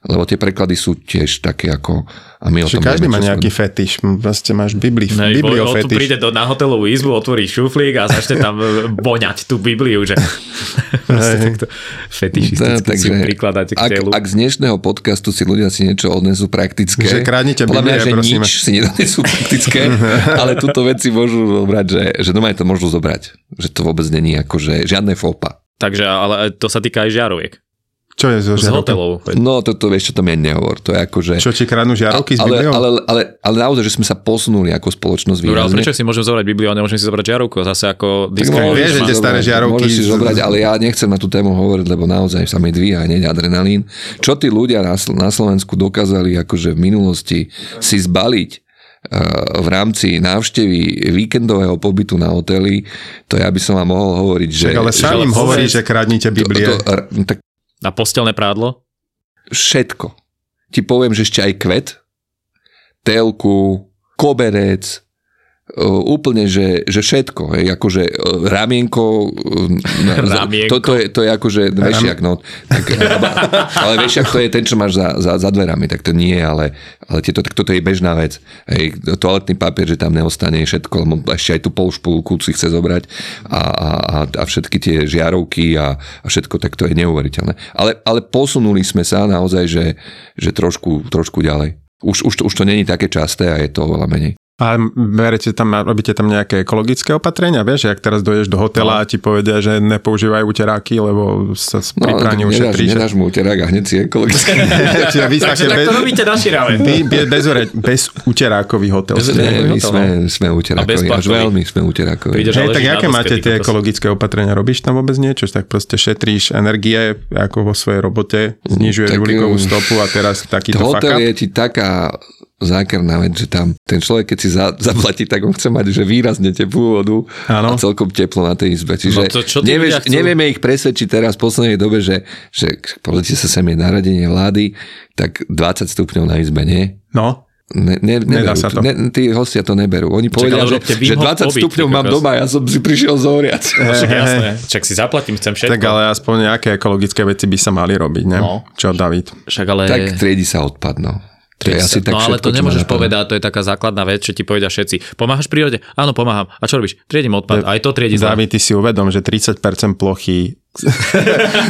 Lebo tie preklady sú tiež také ako... A my o Že tom každý vieme, má nejaký sme- fetiš. Proste máš bibli, No, biblio on tu fetiš. príde do, na hotelovú izbu, otvorí šuflík a začne tam e, voňať tú Bibliu, že proste takto fetišisticky si prikladáte k telu. ak z dnešného podcastu si ľudia si niečo odnesú praktické, Že krádnite mňa, Biblie, že nič si nedonesú praktické, ale túto veci môžu zobrať, že, že doma to môžu zobrať. Že to vôbec není akože žiadne fópa. Takže ale to sa týka aj žiaroviek. Čo je zo Z žiarovkou? hotelov. No toto vieš, čo to mi ani nehovor. To je akože... Čo ti kradnú žiarovky s ale, ale, ale, ale, naozaj, že sme sa posunuli ako spoločnosť Dobre, ale výrazne. prečo si môžem zobrať Bibliu a nemôžem si zobrať žiarovku? Zase ako Tak disco. vieš, že tie staré žiarovky Môžeš si z- zobrať, ale ja nechcem na tú tému hovoriť, lebo naozaj sa mi dvíha hneď adrenalín. Čo tí ľudia na, na Slovensku dokázali akože v minulosti si zbaliť eh, v rámci návštevy víkendového pobytu na hoteli, to ja by som vám mohol hovoriť, že... Však ale sám im hovorí, že kradnite to, Biblie. to, r- tak Na postelné prádlo? všetko. Ti poviem, že ešte aj kvet, telku, koberec, úplne, že, že všetko, hej, akože e, ramienko, e, Ramienko. To, to, je, to je akože vešiak, no. Tak, ale vešiak to je ten, čo máš za, za, za dverami, tak to nie, ale, ale tieto, tak toto je bežná vec. Hej, toaletný papier, že tam neostane všetko, lebo ešte aj tú polšpulku si chce zobrať a, a, a, a všetky tie žiarovky a, a všetko, tak to je neuveriteľné. Ale, ale posunuli sme sa naozaj, že, že trošku, trošku ďalej. Už, už, to, už to není také časté a je to oveľa menej. A berete tam, robíte tam nejaké ekologické opatrenia, vieš, ak teraz dojdeš do hotela a ti povedia, že nepoužívajú uteráky, lebo sa No, pri ale praní nedáš, ušetrí. že- nedáš mu uterák a hneď si ekologické. Čiže vy Takže tak bez, to robíte na širave. vy, be- bez, ure- bez uterákový hotel. Bez. Nie, my hotel, sme, no. sme A bez uterákovi, až veľmi sme uterákovi. Hej, tak aké máte ty tie ekologické opatrenia? Robíš tam vôbec niečo? Tak proste šetríš energie ako vo svojej robote, znižuješ tak, uhlíkovú um, stopu a teraz takýto Hotel je ti taká zákerná vec, že tam ten človek, keď si za, zaplatí, tak on chce mať že výrazne teplú vodu Áno. a celkom teplo na tej izbe. Čiže No to čo nevieš, chcú? nevieme ich presvedčiť teraz v poslednej dobe, že, že pozrite sa sem je naradenie vlády, tak 20 stupňov na izbe, nie? No, Ne, ne, Nedá sa to. Ne, tí hostia to neberú. Oni povedia, ale že, že Wim Hof 20 pobyt, stupňov mám kokos. doma, ja som si prišiel zohriať. No, však Hej, jasné. Však si zaplatím, chcem všetko. tak ale aspoň nejaké ekologické veci by sa mali robiť, ne? No. Čo, David? Však ale... Tak triedi sa odpad, no. To je asi tak no ale to nemôžeš povedať, to je taká základná vec, čo ti povedia všetci. Pomáhaš prírode? Áno, pomáham. A čo robíš? Triedím odpad. Aj to triedi zle. David, ty si uvedom, že 30% plochy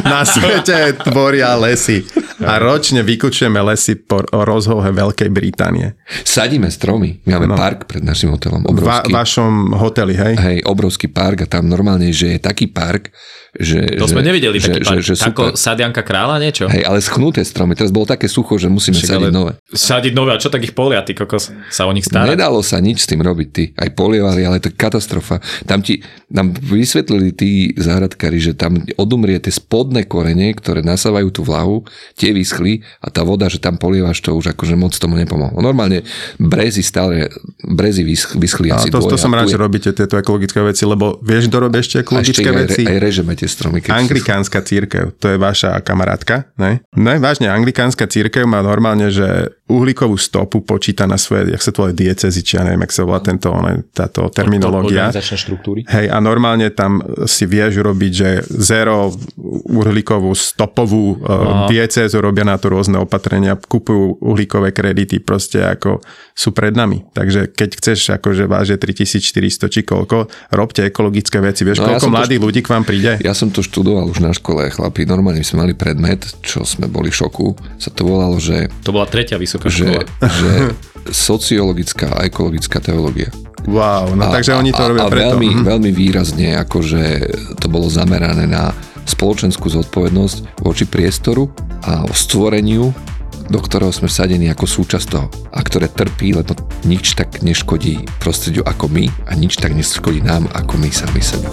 na svete tvoria lesy. A ročne vykučujeme lesy po rozhohe Veľkej Británie. Sadíme stromy. My máme No. park pred našim hotelom. V va- vašom hoteli, hej? Hej, obrovský park a tam normálne, že je taký park, že... To že, sme nevideli že, taký že, park. že, super. Ako Sadianka kráľa niečo? Hej, ale schnuté stromy. Teraz bolo také sucho, že musíme Však sadiť nové. Sadiť nové, a čo tak ich polia, ty kokos? Sa o nich starať? Nedalo sa nič s tým robiť, ty. Aj polievali, ale to je katastrofa. Tam ti, nám vysvetlili tí záhradkári, že tam odumrie tie spodné korene, ktoré nasávajú tú vlahu, tie vyschli a tá voda, že tam polievaš, to už akože moc tomu nepomohlo. Normálne brezy stále, brezy vysch- vyschli asi to, to dvoje som a rád, že robíte tieto ekologické veci, lebo vieš, kto robí ešte a ešte ekologické aj, veci? aj režeme tie stromy. Anglikánska církev, to je vaša kamarátka, ne? Ne, vážne, anglikánska církev má normálne, že uhlíkovú stopu počíta na svoje, jak sa to volá, diecezy, či ja neviem, jak sa volá tento, táto terminológia. Štruktúry. Hej, a normálne tam si vieš robiť, že zero uhlíkovú stopovú uh, diecézu, robia na to rôzne opatrenia, kupujú uhlíkové kredity, proste ako sú pred nami. Takže keď chceš akože váže 3400 či koľko, robte ekologické veci. Vieš, No, ja koľko to mladých ľudí k vám príde? Ja som to študoval už na škole, chlapi. Normálne sme mali predmet, čo sme boli v šoku. Sa to volalo, že, To bola tretia vysoká že, škola. že sociologická a ekologická teológia. Wow, no takže oni to a, robia a preto. veľmi, Mhm. veľmi výrazne, akože to bolo zamerané na spoločenskú zodpovednosť voči priestoru a o stvoreniu, do ktorého sme vsadení ako súčasť toho a ktoré trpí, lebo nič tak neškodí prostrediu ako my a nič tak neškodí nám ako my sami sebe.